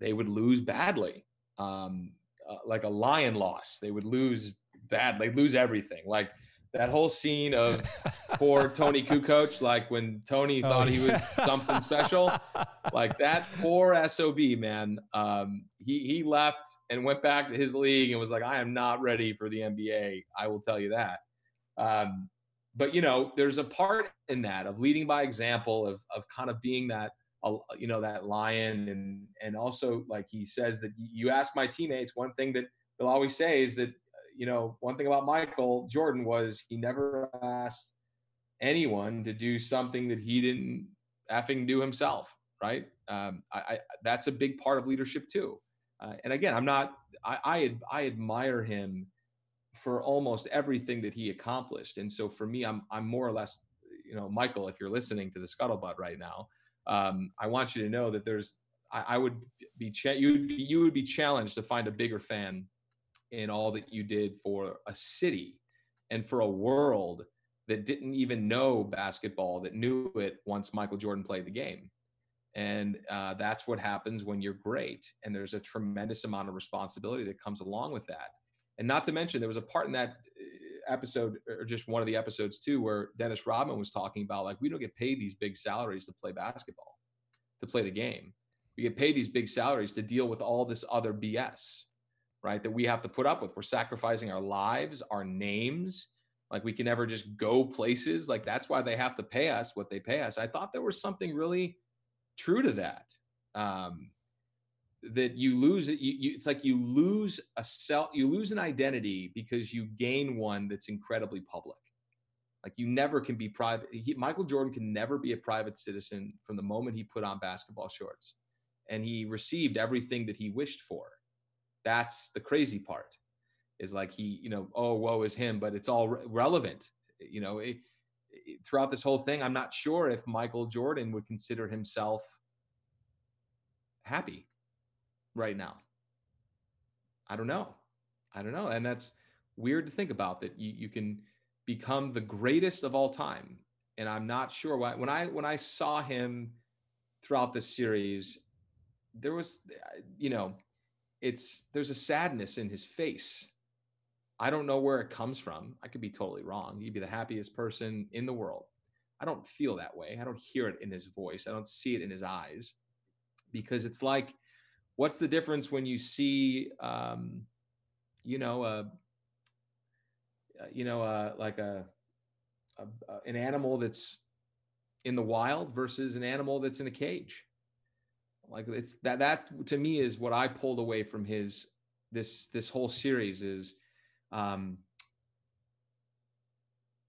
S4: they would lose badly. Um uh, like a lion loss, they would lose bad. They'd lose everything. Like that whole scene of poor Toni Kukoč, like when Toni oh, thought yeah. he was something special, like that poor sob man. Um, he he left and went back to his league and was like, I am not ready for the NBA. I will tell you that. Um, but you know, there's a part in that of leading by example, of of kind of being that you know that lion and and also like he says that you ask my teammates one thing that they'll always say is that you know, one thing about Michael Jordan was he never asked anyone to do something that he didn't effing do himself, right? Um, I, I, that's a big part of leadership too. Uh, and again, I'm not. I, I I admire him for almost everything that he accomplished. And so for me, I'm I'm more or less, you know, Michael, if you're listening to the scuttlebutt right now, um, I want you to know that there's. I, I would be cha- you would be, you would be challenged to find a bigger fan in all that you did for a city and for a world that didn't even know basketball that knew it once Michael Jordan played the game. And uh, that's what happens when you're great. And there's a tremendous amount of responsibility that comes along with that. And not to mention, there was a part in that uh, episode, or just one of the episodes too, where Dennis Rodman was talking about like, we don't get paid these big salaries to play basketball, to play the game. We get paid these big salaries to deal with all this other BS right? That we have to put up with. We're sacrificing our lives, our names. Like we can never just go places. Like that's why they have to pay us what they pay us. I thought there was something really true to that. Um, that you lose it. You, you, it's like you lose a self, you lose an identity because you gain one that's incredibly public. Like you never can be private. He, Michael Jordan can never be a private citizen from the moment he put on basketball shorts, and he received everything that he wished for that's the crazy part is like he you know oh woe is him but it's all re- relevant you know it, throughout this whole thing, I'm not sure if Michael Jordan would consider himself happy right now. I don't know. I don't know. And that's weird to think about that you, you can become the greatest of all time. And I'm not sure why when I when I saw him throughout the series, there was you know, it's there's a sadness in his face. I don't know where it comes from. I could be totally wrong. He'd be the happiest person in the world. I don't feel that way. I don't hear it in his voice. I don't see it in his eyes because it's like, what's the difference when you see, um, you know, a, you know, a, like a, a, an animal that's in the wild versus an animal that's in a cage. Like it's that that to me is what I pulled away from his this this whole series is um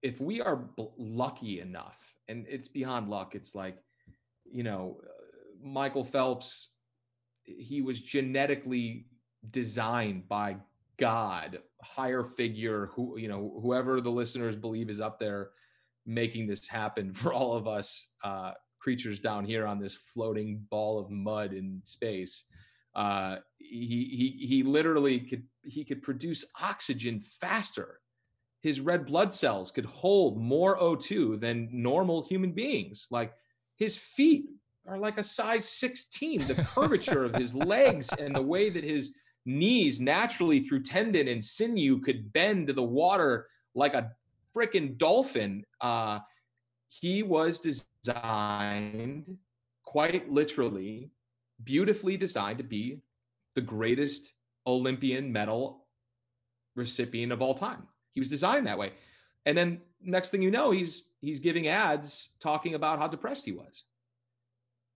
S4: if we are lucky enough and it's beyond luck it's like you know Michael Phelps, he was genetically designed by God, higher figure, who you know, whoever the listeners believe is up there making this happen for all of us uh, creatures down here on this floating ball of mud in space. Uh, he he he literally could he could produce oxygen faster. His red blood cells could hold more O2 than normal human beings. Like his feet are like a size 16. The curvature of his legs and the way that his knees naturally through tendon and sinew could bend to the water like a freaking dolphin. Uh, he was designed quite literally, beautifully designed to be the greatest Olympian medal recipient of all time. He was designed that way. And then next thing you know, he's he's giving ads talking about how depressed he was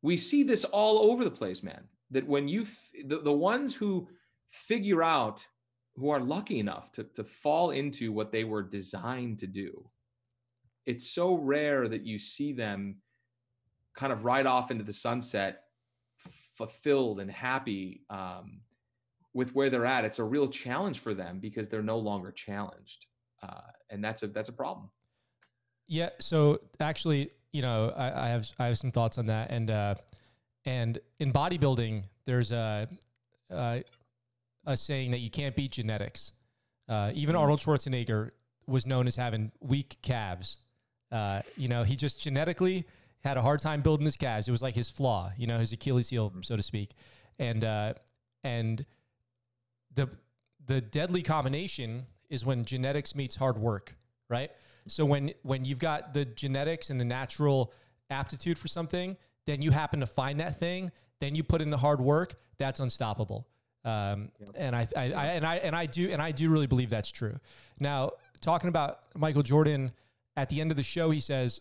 S4: we see this all over the place, man. That when you, the, the ones who figure out, who are lucky enough to, to fall into what they were designed to do, it's so rare that you see them kind of ride off into the sunset, fulfilled and happy um, with where they're at. It's a real challenge for them because they're no longer challenged, uh, and that's a that's a problem.
S3: Yeah. So actually, you know, I, I, have I have some thoughts on that, and uh, and in bodybuilding, there's a, a, a saying that you can't beat genetics. Uh, even mm-hmm. Arnold Schwarzenegger was known as having weak calves. Uh, you know, he just genetically had a hard time building his calves. It was like his flaw, you know, his Achilles heel, mm-hmm. so to speak. And uh, and the the deadly combination is when genetics meets hard work, right? So when when you've got the genetics and the natural aptitude for something, then you happen to find that thing, then you put in the hard work, that's unstoppable. Um, and I, I, I, and I and I do and I do really believe that's true. Now, talking about Michael Jordan, at the end of the show, he says,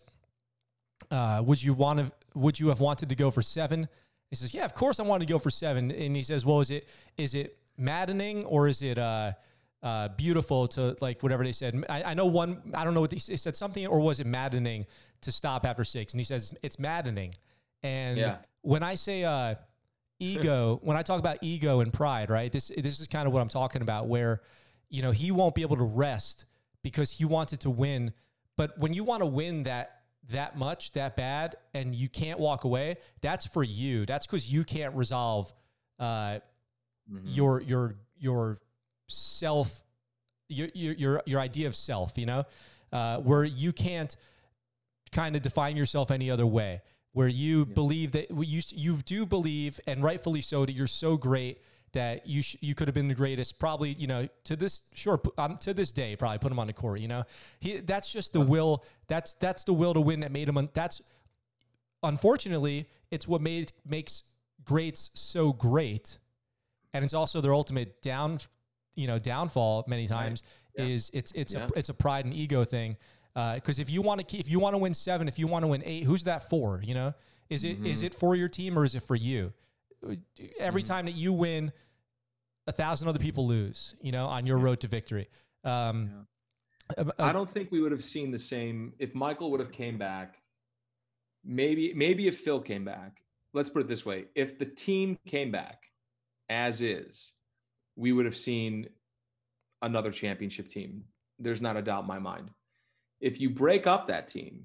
S3: uh, "Would you want to? Would you have wanted to go for seven? He says, "Yeah, of course I wanted to go for seven. And he says, "Well, is it is it maddening or is it?" Uh, uh, beautiful to like whatever they said. I, I know one, I don't know what they, they, said something, or was it maddening to stop after six? And he says it's maddening. And yeah. when I say uh, ego, when I talk about ego and pride, right? This this is kind of what I'm talking about. Where you know he won't be able to rest because he wanted to win. But when you want to win that that much, that bad, and you can't walk away, that's for you. That's because you can't resolve uh, mm-hmm. your your your self your your your idea of self you know uh, where you can't kind of define yourself any other way where you yeah. believe that you you do believe and rightfully so that you're so great that you sh- you could have been the greatest probably you know to this sure um, to this day probably put him on the court you know he that's just the will that's that's the will to win that made him un- that's unfortunately it's what made makes greats so great and it's also their ultimate down you know downfall many times right. yeah. is it's it's yeah. a it's a pride and ego thing. Because uh, if you want to keep, if you want to win seven, if you want to win eight, who's that for? You know, is it mm-hmm. is it for your team or is it for you? Every mm-hmm. time that you win, a thousand other people lose. You know, on your road to victory. Um,
S4: yeah. uh, I don't think we would have seen the same if Michael would have came back. Maybe maybe if Phil came back. Let's put it this way: if the team came back as is, we would have seen another championship team. There's not a doubt in my mind. if you break up that team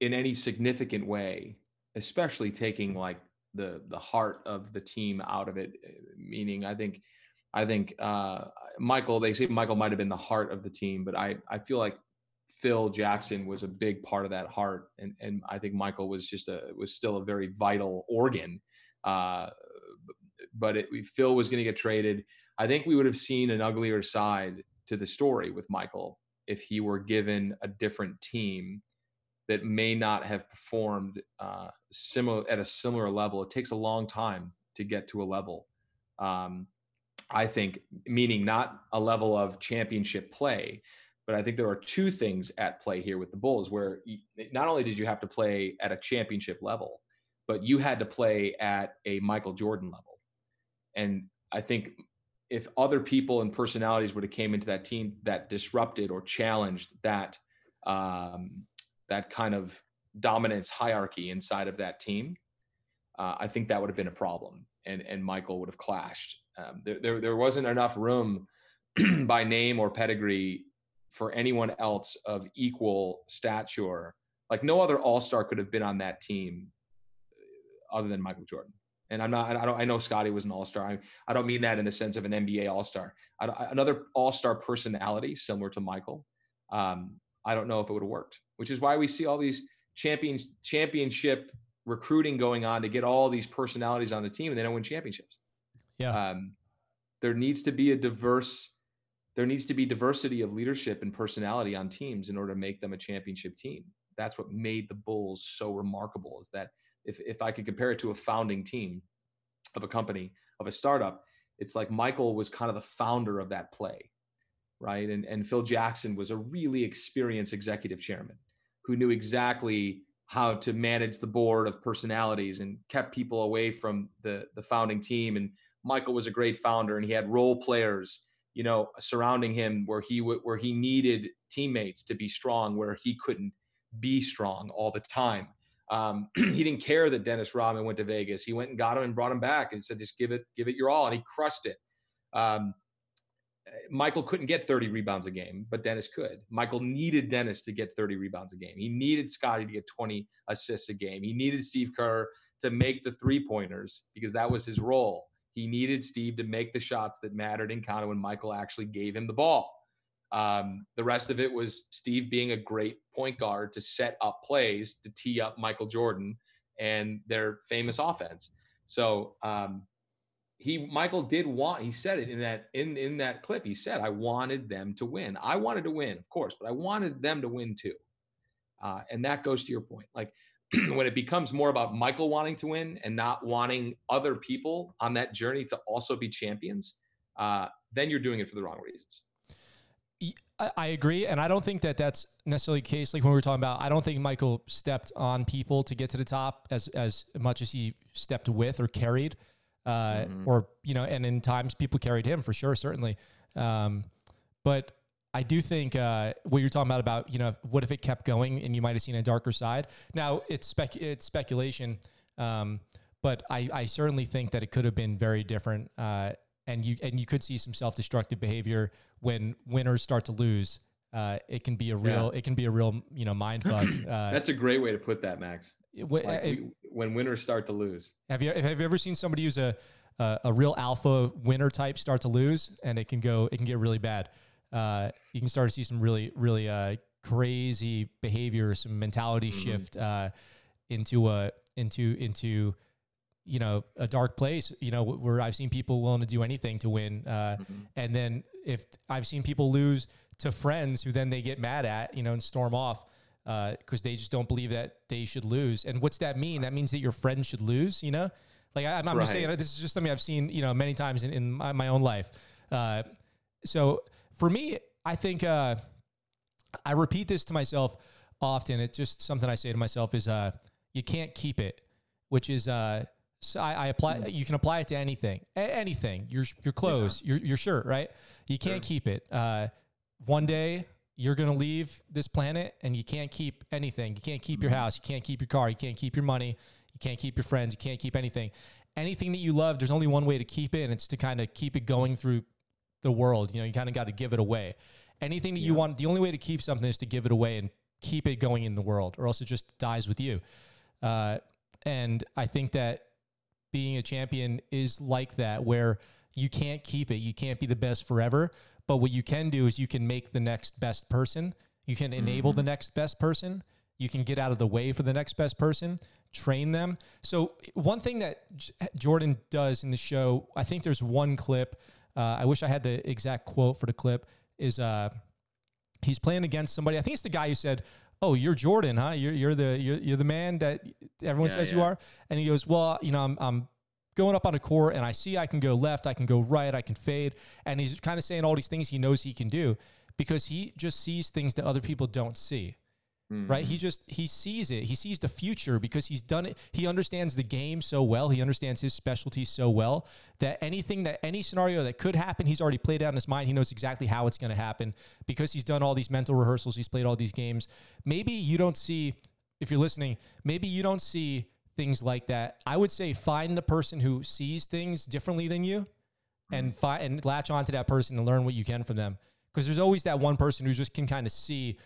S4: in any significant way, especially taking like the the heart of the team out of it, meaning I think I think uh, Michael. They say Michael might have been the heart of the team, but I I feel like Phil Jackson was a big part of that heart, and and I think Michael was just a was still a very vital organ. Uh, but it, Phil was going to get traded. I think we would have seen an uglier side to the story with Michael if he were given a different team that may not have performed uh, similar at a similar level. It takes a long time to get to a level. Um, I think, meaning not a level of championship play, but I think there are two things at play here with the Bulls, where you, not only did you have to play at a championship level, but you had to play at a Michael Jordan level. And I think if other people and personalities would have came into that team that disrupted or challenged that um, that kind of dominance hierarchy inside of that team, uh, I think that would have been a problem, and and Michael would have clashed. Um, there, there there wasn't enough room by name or pedigree for anyone else of equal stature. Like no other All Star could have been on that team uh, other than Michael Jordan. And I'm not. I don't. I know Scottie was an All Star. I, I don't mean that in the sense of an NBA All Star. Another All Star personality similar to Michael. Um, I don't know if it would have worked. Which is why we see all these champion championship recruiting going on to get all these personalities on the team, and they don't win championships.
S3: Yeah.
S4: Um, there needs to be a diverse. There needs to be diversity of leadership and personality on teams in order to make them a championship team. That's what made the Bulls so remarkable. Is that if, if I could compare it to a founding team of a company, of a startup, it's like Michael was kind of the founder of that play, right? And, and Phil Jackson was a really experienced executive chairman who knew exactly how to manage the board of personalities and kept people away from the, the founding team. And Michael was a great founder and he had role players, you know, surrounding him where he w- where he needed teammates to be strong, where he couldn't be strong all the time. Um, he didn't care that Dennis Rodman went to Vegas. He went and got him and brought him back and said, just give it, give it your all. And he crushed it. Um, Michael couldn't get 30 rebounds a game, but Dennis could. Michael needed Dennis to get 30 rebounds a game. He needed Scottie to get 20 assists a game. He needed Steve Kerr to make the three pointers because that was his role. He needed Steve to make the shots that mattered in counter when Michael actually gave him the ball. Um, the rest of it was Steve being a great point guard to set up plays to tee up Michael Jordan and their famous offense. So um, he Michael did want he said it in that in in that clip he said I wanted them to win. I wanted to win, of course, but I wanted them to win too. Uh, and that goes to your point. Like when it becomes more about Michael wanting to win and not wanting other people on that journey to also be champions, uh, then you're doing it for the wrong reasons.
S3: I agree, and I don't think that that's necessarily the case. Like when we were talking about, I don't think Michael stepped on people to get to the top as as much as he stepped with or carried, uh, mm-hmm. or you know, and in times people carried him for sure, certainly. Um, but I do think uh, what you're talking about about you know, what if it kept going and you might have seen a darker side. Now it's spec it's speculation, um, but I I certainly think that it could have been very different. Uh, and you and you could see some self-destructive behavior when winners start to lose. Uh, it can be a real yeah. it can be a real you know mind fuck.
S4: Uh, That's a great way to put that, Max. Like we, when winners start to lose.
S3: Have you have you ever seen somebody use a a, a real alpha winner type start to lose, and it can go it can get really bad. Uh, you can start to see some really really uh, crazy behavior, some mentality mm-hmm. shift uh, into a into into you know a dark place you know where i've seen people willing to do anything to win uh, mm-hmm. and then if i've seen people lose to friends who then they get mad at you know and storm off because uh, they just don't believe that they should lose and what's that mean that means that your friend should lose you know like I, am right. just saying this is just something i've seen you know many times in, in my, my own life uh, so for me i think uh, i repeat this to myself often it's just something i say to myself is uh, you can't keep it which is uh, so I, I apply. Mm-hmm. You can apply it to anything. A- anything. Your your clothes. Yeah. Your your shirt. Right. You can't sure. keep it. Uh, one day you're gonna leave this planet, and you can't keep anything. You can't keep mm-hmm. your house. You can't keep your car. You can't keep your money. You can't keep your friends. You can't keep anything. Anything that you love, there's only one way to keep it, and it's to kind of keep it going through the world. You know, you kind of got to give it away. anything that you want, the only way to keep something is to give it away and keep it going in the world, or else it just dies with you. Uh, and I think that being a champion is like that, where you can't keep it. You can't be the best forever. But what you can do is you can make the next best person. You can enable the next best person. You can get out of the way for the next best person, train them. So, one thing that J- Jordan does in the show, I think there's one clip. Uh, I wish I had the exact quote for the clip. Is uh, he's playing against somebody? I think it's the guy who said, "Oh, you're Jordan, huh? You're you're the you're, you're the man that everyone
S4: Yeah,
S3: says you are." And he goes, "Well, you know, I'm I'm going up on a court and I see I can go left, I can go right, I can fade. And he's kind of saying all these things he knows he can do because he just sees things that other people don't see. Right? He mm-hmm. just he sees it. He sees the future because he's done it. He understands the game so well. He understands his specialty so well that anything that any scenario that could happen, he's already played out in his mind. He knows exactly how it's going to happen because he's done all these mental rehearsals. He's played all these games. Maybe you don't see if you're listening, maybe you don't see things like that. I would say find the person who sees things differently than you and find and latch onto that person and learn what you can from them. Because there's always that one person who just can kind of see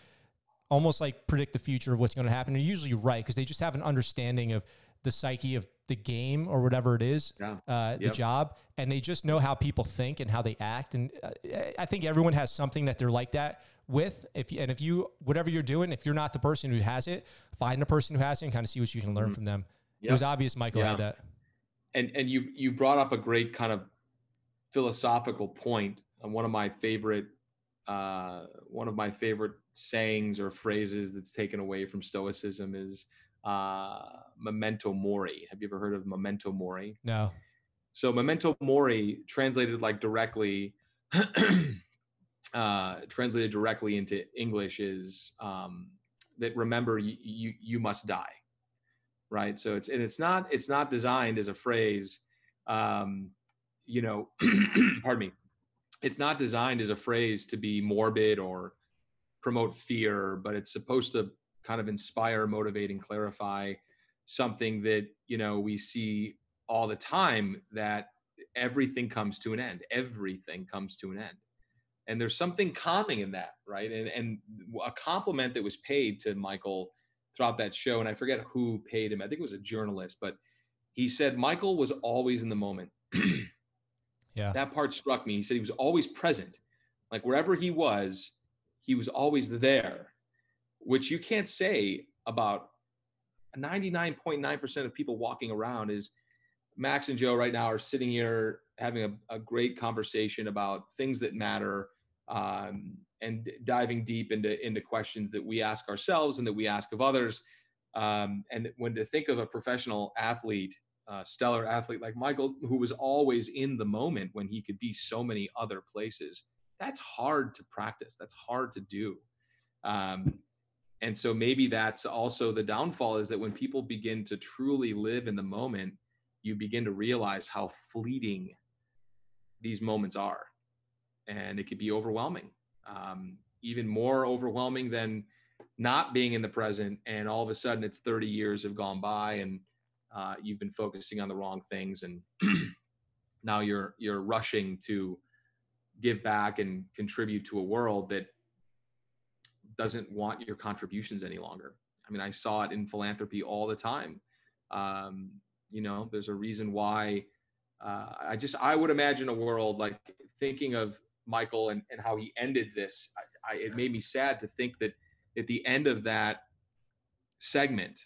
S3: almost like predict the future of what's going to happen. And you're usually right because they just have an understanding of the psyche of the game or whatever it is,
S4: Yeah.
S3: uh, the job, and they just know how people think and how they act. And uh, I think everyone has something that they're like that with. If you, and if you whatever you're doing, if you're not the person who has it, find the person who has it and kind of see what you can learn from them. It was obvious Michael had that.
S4: and and you you brought up a great kind of philosophical point and one of my favorite uh, one of my favorite sayings or phrases that's taken away from stoicism is uh, memento mori. Have you ever heard of memento mori
S3: No.
S4: so memento mori translated like directly uh, translated directly into english is um, that remember you, you you must die right? So it's and it's not it's not designed as a phrase um, you know pardon me. It's not designed as a phrase to be morbid or promote fear but it's supposed to kind of inspire motivate and clarify something that you know we see all the time that everything comes to an end. Everything comes to an end. And there's something calming in that right? And and a compliment that was paid to michael throughout that show and i forget who paid him. I think it was a journalist but he said michael was always in the moment.
S3: Yeah.
S4: that part struck me. He said he was always present. Like wherever he was he was always there which you can't say about 99.9% of people walking around is max and joe right now are sitting here having a, a great conversation about things that matter um, and diving deep into into questions that we ask ourselves and that we ask of others. Um, and when to think of a professional athlete uh, stellar athlete like michael who was always in the moment when he could be so many other places that's hard to practice. That's hard to do. Um, and so maybe that's also the downfall is that when people begin to truly live in the moment you begin to realize how fleeting these moments are. And it could be overwhelming um, even more overwhelming than not being in the present. And all of a sudden it's 30 years have gone by and uh, you've been focusing on the wrong things. And now you're you're rushing to give back and contribute to a world that doesn't want your contributions any longer. I mean i saw it in philanthropy all the time. Um, you know there's a reason why uh, i just i would imagine a world like thinking of michael and, and how he ended this I, I, it made me sad to think that at the end of that segment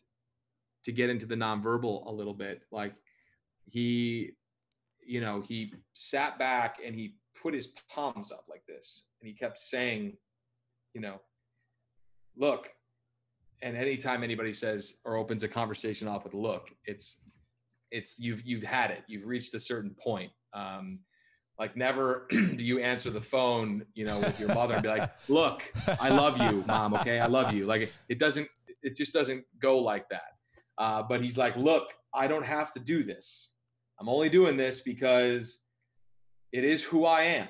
S4: to get into the nonverbal a little bit like he you know he sat back and he put his palms up like this and he kept saying you know look and anytime anybody says or opens a conversation off with look it's it's you've you've had it. You've reached a certain point. Um like never do you answer the phone you know with your mother and be like look i love you mom okay? I love you. Like it doesn't it just doesn't go like that. Uh, but he's like look i don't have to do this. I'm only doing this because it is who i am.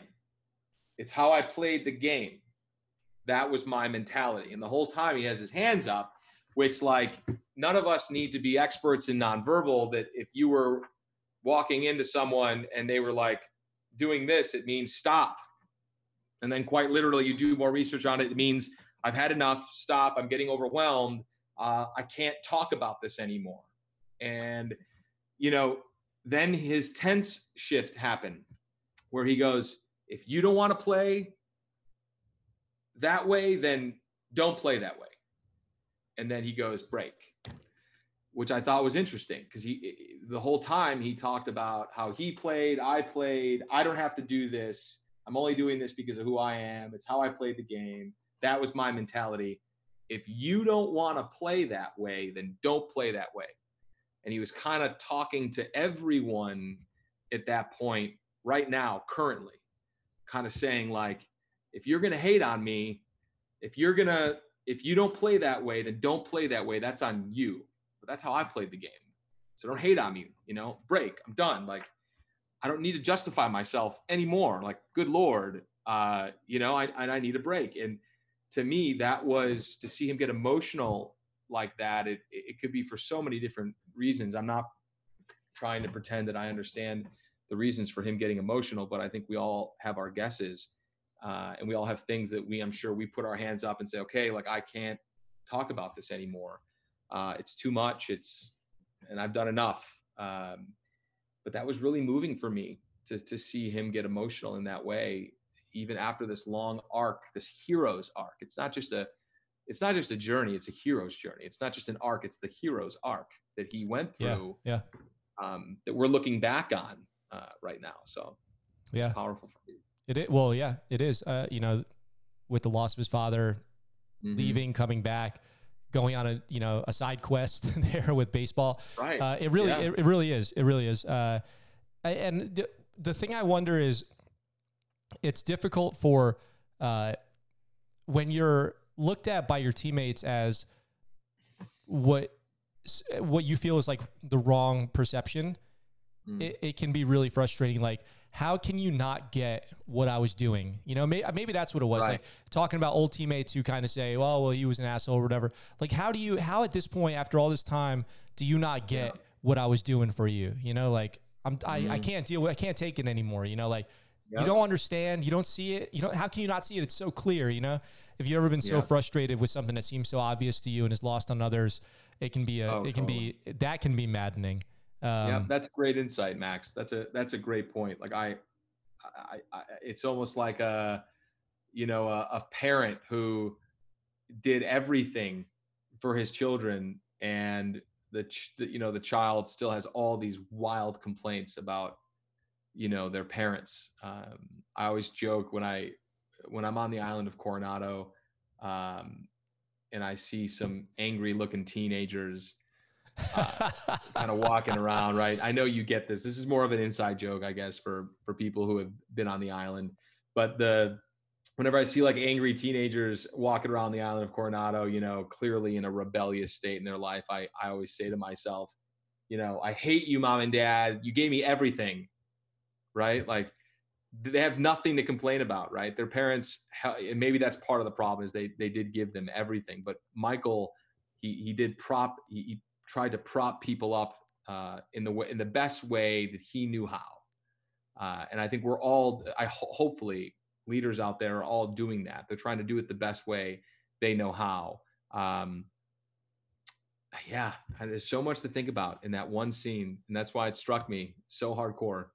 S4: It's how i played the game. That was my mentality. And the whole time he has his hands up which like none of us need to be experts in nonverbal that if you were walking into someone and they were like doing this it means stop and then quite literally you do more research on it, it means I've had enough. Stop. I'm getting overwhelmed. Uh, I can't talk about this anymore. And you know, then his tense shift happened, where he goes, "If you don't want to play that way, then don't play that way." And then he goes, "Break." Which I thought was interesting because he eh, eh, the whole time he talked about how he played, I played, I don't have to do this. I'm only doing this because of who I am. It's how I played the game. That was my mentality. If you don't want to play that way, then don't play that way. And he was kind of talking to everyone at that point right now, currently, kind of saying like, if you're going to hate on me, if you're going to if you don't play that way, then don't play that way. That's on you that's how I played the game. So don't hate on me, you know, break. I'm done. Like, I don't need to justify myself anymore. Like, good Lord, uh, you know, I, and I need a break. And to me, that was to see him get emotional like that. It, it could be for so many different reasons. I'm not trying to pretend that I understand the reasons for him getting emotional, but I think we all have our guesses. Uh, and we all have things that we, I'm sure we put our hands up and say, okay, like I can't talk about this anymore uh, it's too much. It's and I've done enough. Um, but that was really moving for me to to see him get emotional in that way, even after this long arc, this hero's arc. It's not just a it's not just a journey; it's a hero's journey. It's not just an arc; it's the hero's arc that he went through.
S3: Yeah. yeah.
S4: Um, that we're looking back on uh, right now. So
S3: yeah,
S4: powerful for me.
S3: It is, well, yeah, it is. Uh, you know, with the loss of his father, mm-hmm. leaving, coming back going on a you know a side quest there with baseball.
S4: Right.
S3: Uh, it really yeah. it, it, really is. It really is. Uh, and the, the thing I wonder is, it's difficult for uh, when you're looked at by your teammates as what what you feel is like the wrong perception. Mm. It, it can be really frustrating. Like how can you not get what I was doing? You know, maybe, maybe that's what it was. Right. Like talking about old teammates who kind of say, well, well, he was an asshole or whatever. Like, how do you, how at this point, after all this time, do you not get yeah. what I was doing for you? You know, like I'm, mm. I, I mm-hmm. can't deal with, I can't take it anymore. You know, like yep. you don't understand, you don't see it. You know, how can you not see it? It's so clear, you know? Have you ever been so yeah. frustrated with something that seems so obvious to you and is lost on others? It can be a, oh, it can be, that can be maddening.
S4: Um, yeah, that's great insight, Max. That's a that's a great point. Like I, I, I it's almost like a, you know, a, a parent who did everything for his children, and the, ch- the you know the child still has all these wild complaints about, you know, their parents. Um, I always joke when I when I'm on the island of Coronado, um, and I see some angry looking teenagers uh, kind of walking around, right? I know you get this. This is more of an inside joke, I guess, for for people who have been on the island. But the whenever I see like angry teenagers walking around the island of Coronado, you know, clearly in a rebellious state in their life, I I always say to myself, you know, I hate you, mom and dad. You gave me everything, right? Like they have nothing to complain about, right? Their parents, and maybe that's part of the problem is they they did give them everything. But Michael, he he did prop he, tried to prop people up uh, in the way in the best way that he knew how. Uh, and I think we're all, I ho- hopefully, leaders out there are all doing that. They're trying to do it the best way they know how. Um, yeah, there's so much to think about in that one scene, and that's why it struck me so hardcore.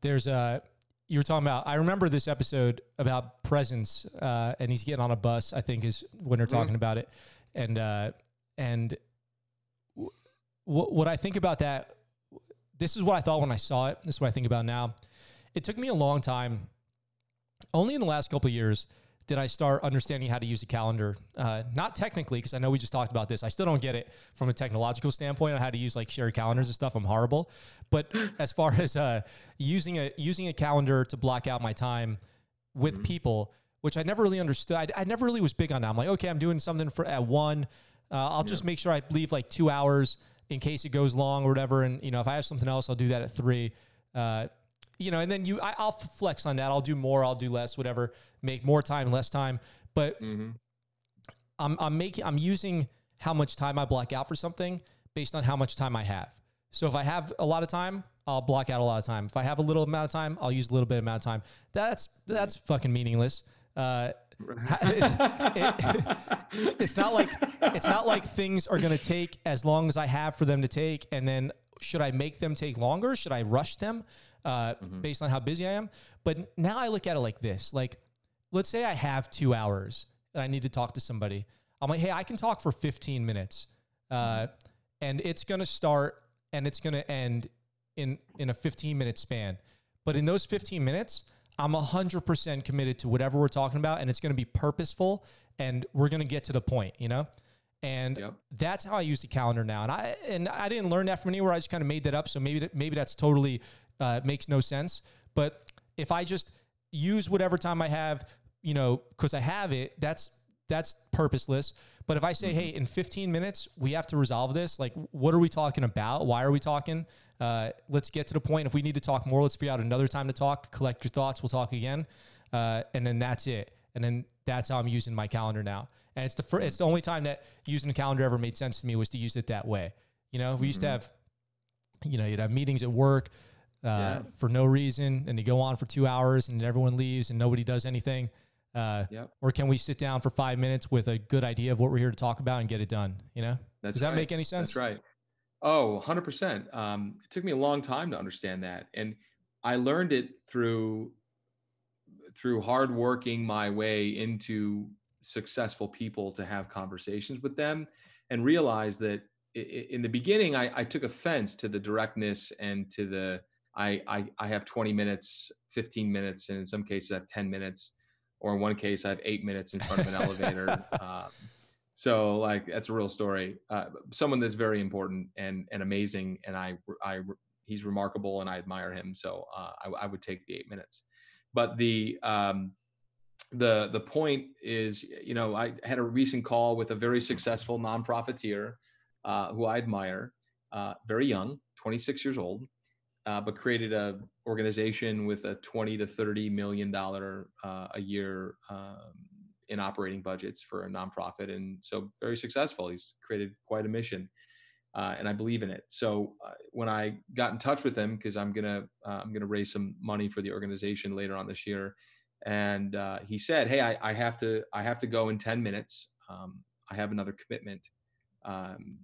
S3: There's a you were talking about. I remember this episode about presence, uh, and he's getting on a bus. I think is when they're mm-hmm. talking about it, and uh, and what, what I think about that, this is what I thought when I saw it. This is what I think about now. It took me a long time. Only in the last couple years did I start understanding how to use a calendar. Uh, not technically, because I know we just talked about this. I still don't get it from a technological standpoint on how to use like shared calendars and stuff. I'm horrible. But as far as uh, using a using a calendar to block out my time with mm-hmm. people, which I never really understood. I, I, never really was big on that. I'm like, okay, I'm doing something for at one. Uh, I'll yeah. just make sure I leave like two hours in case it goes long or whatever. And you know, if I have something else, I'll do that at three. Uh, you know, and then you, I, will flex on that. I'll do more, I'll do less, whatever. Make more time, less time. But mm-hmm. I'm, I'm making, I'm using how much time I block out for something based on how much time I have. So if I have a lot of time, I'll block out a lot of time. If I have a little amount of time, I'll use a little bit amount of time. That's that's fucking meaningless. Uh, it, it, it's not like it's not like things are going to take as long as I have for them to take, and then should I make them take longer? Should I rush them uh, mm-hmm. based on how busy I am? But now I look at it like this: like, let's say I have two hours and I need to talk to somebody. I'm like, hey, I can talk for 15 minutes, uh, and it's going to start and it's going to end in in a 15 minute span. But in those 15 minutes, I'm 100% committed to whatever we're talking about, and it's going to be purposeful, and we're going to get to the point, you know. And yep. that's how I use the calendar now. And I and I didn't learn that from anywhere. I just kind of made that up. So maybe that, maybe that's totally uh, makes no sense. But if I just use whatever time I have, you know, because I have it, that's that's purposeless. But if I say, mm-hmm. hey, in 15 minutes, we have to resolve this, like, what are we talking about? Why are we talking? Uh, let's get to the point. If we need to talk more, let's figure out another time to talk, collect your thoughts, we'll talk again. Uh, and then that's it. And then that's how I'm using my calendar now. And it's the first, it's the only time that using a calendar ever made sense to me was to use it that way. You know, we mm-hmm. used to mm-hmm. have, you know, you'd have meetings at work uh, yeah. for no reason and you go on for two hours and everyone leaves and nobody does anything. Uh, yep. Or can we sit down for five minutes with a good idea of what we're here to talk about and get it done? You know, That's does that right. make any sense?
S4: That's right. Oh, 100%. Um, it took me a long time to understand that. And I learned it through through hard working my way into successful people to have conversations with them and realize that in the beginning I, I took offense to the directness and to the I, I, I have 20 minutes 15 minutes and in some cases i have 10 minutes or in one case, I have eight minutes in front of an elevator. Um, so like that's a real story. Uh, someone that's very important and and amazing, and I I he's remarkable, and I admire him. So uh, I, I would take the eight minutes. But the um, the the point is, you know, I had a recent call with a very successful nonprofiteer uh, who I admire, uh, very young, 26 years old, uh, but created a organization with a 20 to 30 million dollar uh, a year um, in operating budgets for a nonprofit. And so very successful. He's created quite a mission uh, and i believe in it. So uh, when i got in touch with him because i'm gonna uh, i'm gonna raise some money for the organization later on this year and uh, he said hey I, I, have to i have to go in 10 minutes. Um, i have another commitment. Um,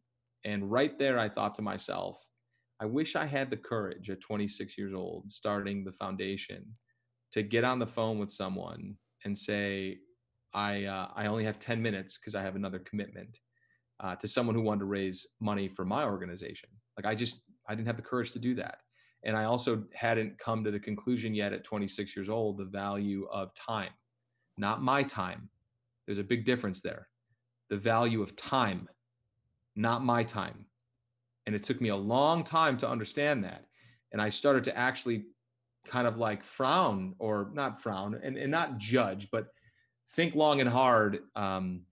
S4: and right there i thought to myself I wish I had the courage at 26 years old, starting the foundation, to get on the phone with someone and say, I, uh, I only have 10 minutes because I have another commitment uh, to someone who wanted to raise money for my organization. Like I just, I didn't have the courage to do that. And I also hadn't come to the conclusion yet at 26 years old, the value of time, not my time. There's a big difference there. The value of time, not my time. And it took me a long time to understand that. And I started to actually kind of like frown or not frown and, and not judge, but think long and hard um,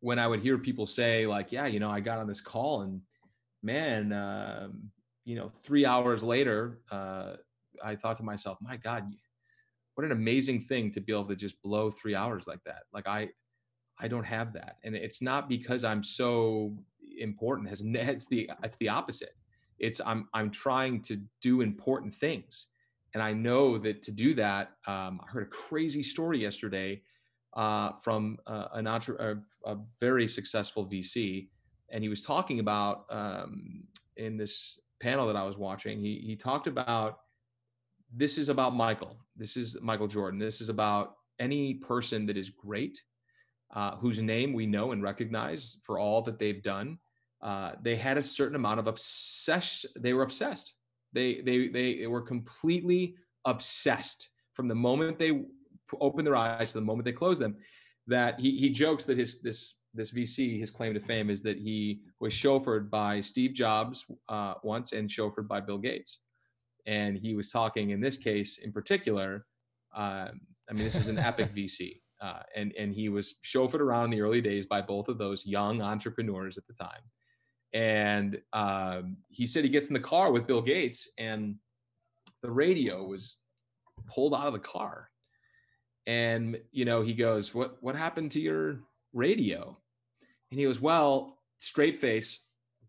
S4: when I would hear people say, like, yeah, you know, I got on this call and man, uh, you know, three hours later, uh, I thought to myself, my God, what an amazing thing to be able to just blow three hours like that. Like I, I don't have that. And it's not because I'm so important has it's the it's the opposite. It's i'm i'm trying to do important things. And i know that to do that um, i heard a crazy story yesterday uh, from uh, an entre- a, a, very successful vc and he was talking about um, in this panel that i was watching he, he talked about this is about michael. This is michael jordan. This is about any person that is great uh, whose name we know and recognize for all that they've done uh, they had a certain amount of obsession. They were obsessed. They they they were completely obsessed from the moment they opened their eyes to the moment they closed them. That he he jokes that his this this VC his claim to fame is that he was chauffeured by Steve Jobs uh, once and chauffeured by Bill Gates, and he was talking in this case in particular. Uh, I mean, this is an epic VC. Uh, and and he was chauffeured around in the early days by both of those young entrepreneurs at the time and um, he said he gets in the car with Bill Gates, and the radio was pulled out of the car. And you know, he goes, "What what happened to your radio?" And he goes, "Well, straight face,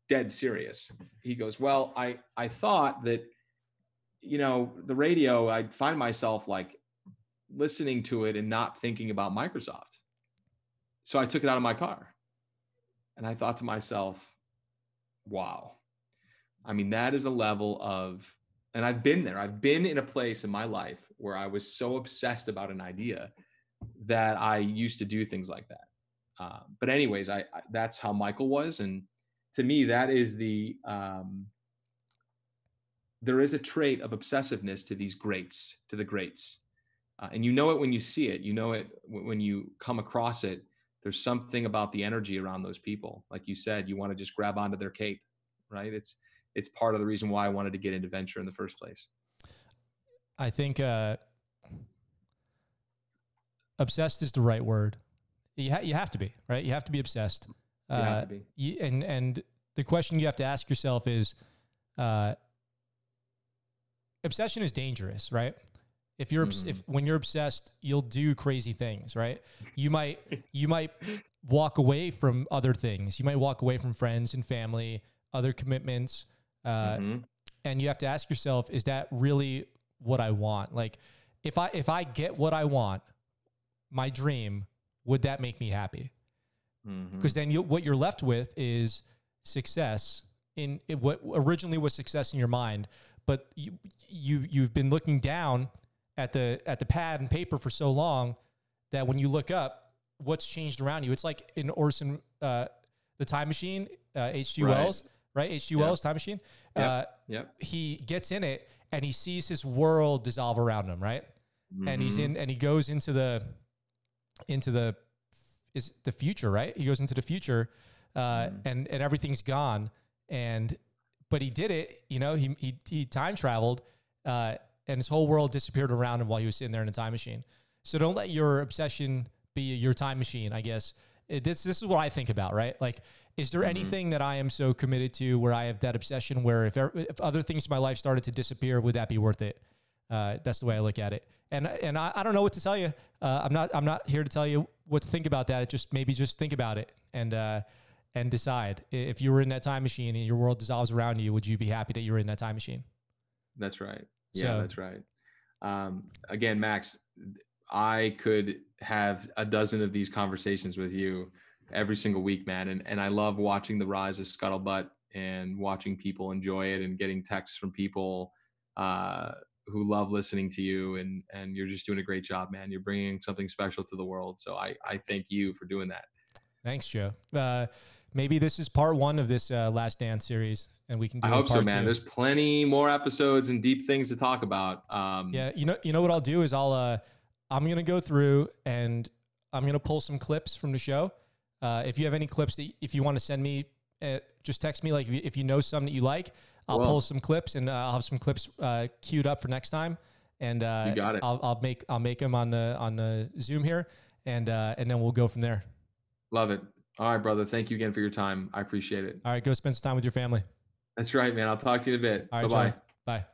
S4: dead serious." He goes, "Well, I I thought that you know, the radio, I find myself like listening to it and not thinking about Microsoft. So I took it out of my car. And I thought to myself, wow. I mean, that is a level of, and I've been there. I've been in a place in my life where I was so obsessed about an idea that I used to do things like that. Uh, but anyways, I, I, that's how Michael was, and to me, that is the um, there is a trait of obsessiveness to these greats, to the greats, uh, and you know it when you see it. You know it when you come across it. There's something about the energy around those people, like you said. You want to just grab onto their cape, right? It's it's part of the reason why I wanted to get into venture in the first place.
S3: I think uh, obsessed is the right word. You, ha- you have to be right. You have to be obsessed.
S4: You have
S3: Uh,
S4: to be.
S3: you- and and the question you have to ask yourself is, uh, obsession is dangerous, right? If you're obs- if when you're obsessed, you'll do crazy things, right? You might you might walk away from other things. You might walk away from friends and family, other commitments, uh,
S4: Mhm.
S3: and you have to ask yourself, is that really what I want? Like, if I if I get what I want, my dream, would that make me happy? Because then you, what you're left with is success in, in what originally was success in your mind, but you you you've been looking down at the at the pad and paper for so long that when you look up, what's changed around you? It's like in Orson, uh, the Time Machine, uh, H.G.
S4: Right.
S3: Wells, right? H.G.
S4: Yep.
S3: Wells, Time Machine.
S4: Yep.
S3: Uh,
S4: Yep.
S3: he gets in it and he sees his world dissolve around him, right? and he's
S4: Mhm.
S3: in and he goes into the into the is the future right he goes into the future uh
S4: Mhm.
S3: and and everything's gone and but he did it you know he he, he time traveled uh and his whole world disappeared around him while he was sitting there in a time machine so don't let your obsession be your time machine i guess It- this this is what i think about right like is there
S4: Mhm.
S3: anything that i am so committed to where i have that obsession where if, if other things in my life started to disappear would that be worth it uh, that's the way I look at it. And and I, I don't know what to tell you. Uh, I'm not I'm not here to tell you what to think about that. It just maybe just think about it and uh, and decide if you were in that time machine and your world dissolves around you, would you be happy that you were in that time machine?
S4: That's right. Yeah,
S3: So-
S4: that's right. Um, again, Max, I could have a dozen of these conversations with you every single week, man. And and I love watching the rise of Scuttlebutt and watching people enjoy it and getting texts from people uh, who love listening to you. And and you're just doing a great job, man. You're bringing something special to the world. So I I thank you for doing that.
S3: Thanks, Joe. Uh, maybe this is part one of this uh, Last Dance series, and we can do.
S4: I hope so, man.
S3: two.
S4: There's plenty more episodes and deep things to talk about. Um,
S3: Yeah, you know, you know what I'll do is I'll uh, I'm gonna go through and I'm gonna pull some clips from the show. Uh, if you have any clips that if you want to send me, uh, just text me. Like if you, if you know some that you like, I'll
S4: Will.
S3: pull some clips and uh, I'll have some clips uh, queued up for next time. And uh,
S4: You got it.
S3: I'll, I'll make I'll make them on the on the Zoom here, and uh, and then we'll go from there.
S4: Love it. All right, brother. Thank you again for your time. I appreciate it.
S3: All right, go spend some time with your family.
S4: That's right, man. I'll talk to you in a bit. Bye
S3: right,
S4: bye.
S3: Charlie. Bye.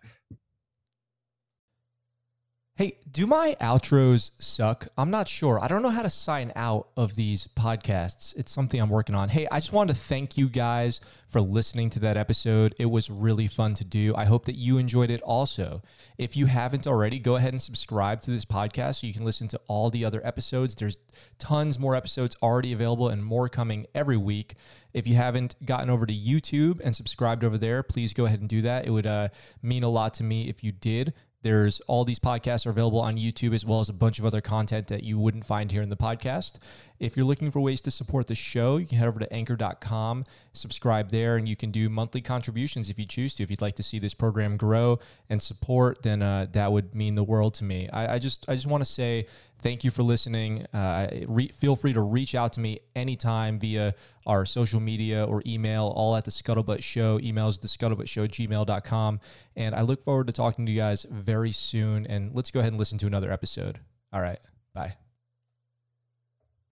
S3: Hey, do my outros suck? I'm not sure. I don't know how to sign out of these podcasts. It's something I'm working on. Hey, I just wanted to thank you guys for listening to that episode. It was really fun to do. I hope that you enjoyed it also. If you haven't already, go ahead and subscribe to this podcast so you can listen to all the other episodes. There's tons more episodes already available and more coming every week. If you haven't gotten over to YouTube and subscribed over there, please go ahead and do that. It would uh, mean a lot to me if you did. There's all these podcasts are available on YouTube as well as a bunch of other content that you wouldn't find here in the podcast. If you're looking for ways to support the show, you can head over to anchor.com, subscribe there, and you can do monthly contributions if you choose to. If you'd like to see this program grow and support, then uh, that would mean the world to me. I, I just I just want to say thank you for listening. Uh, re- feel free to reach out to me anytime via our social media or email, all at the Scuttlebutt Show. Emails the Scuttlebutt Show, gmail.com. And I look forward to talking to you guys very soon. And let's go ahead and listen to another episode. All right. Bye.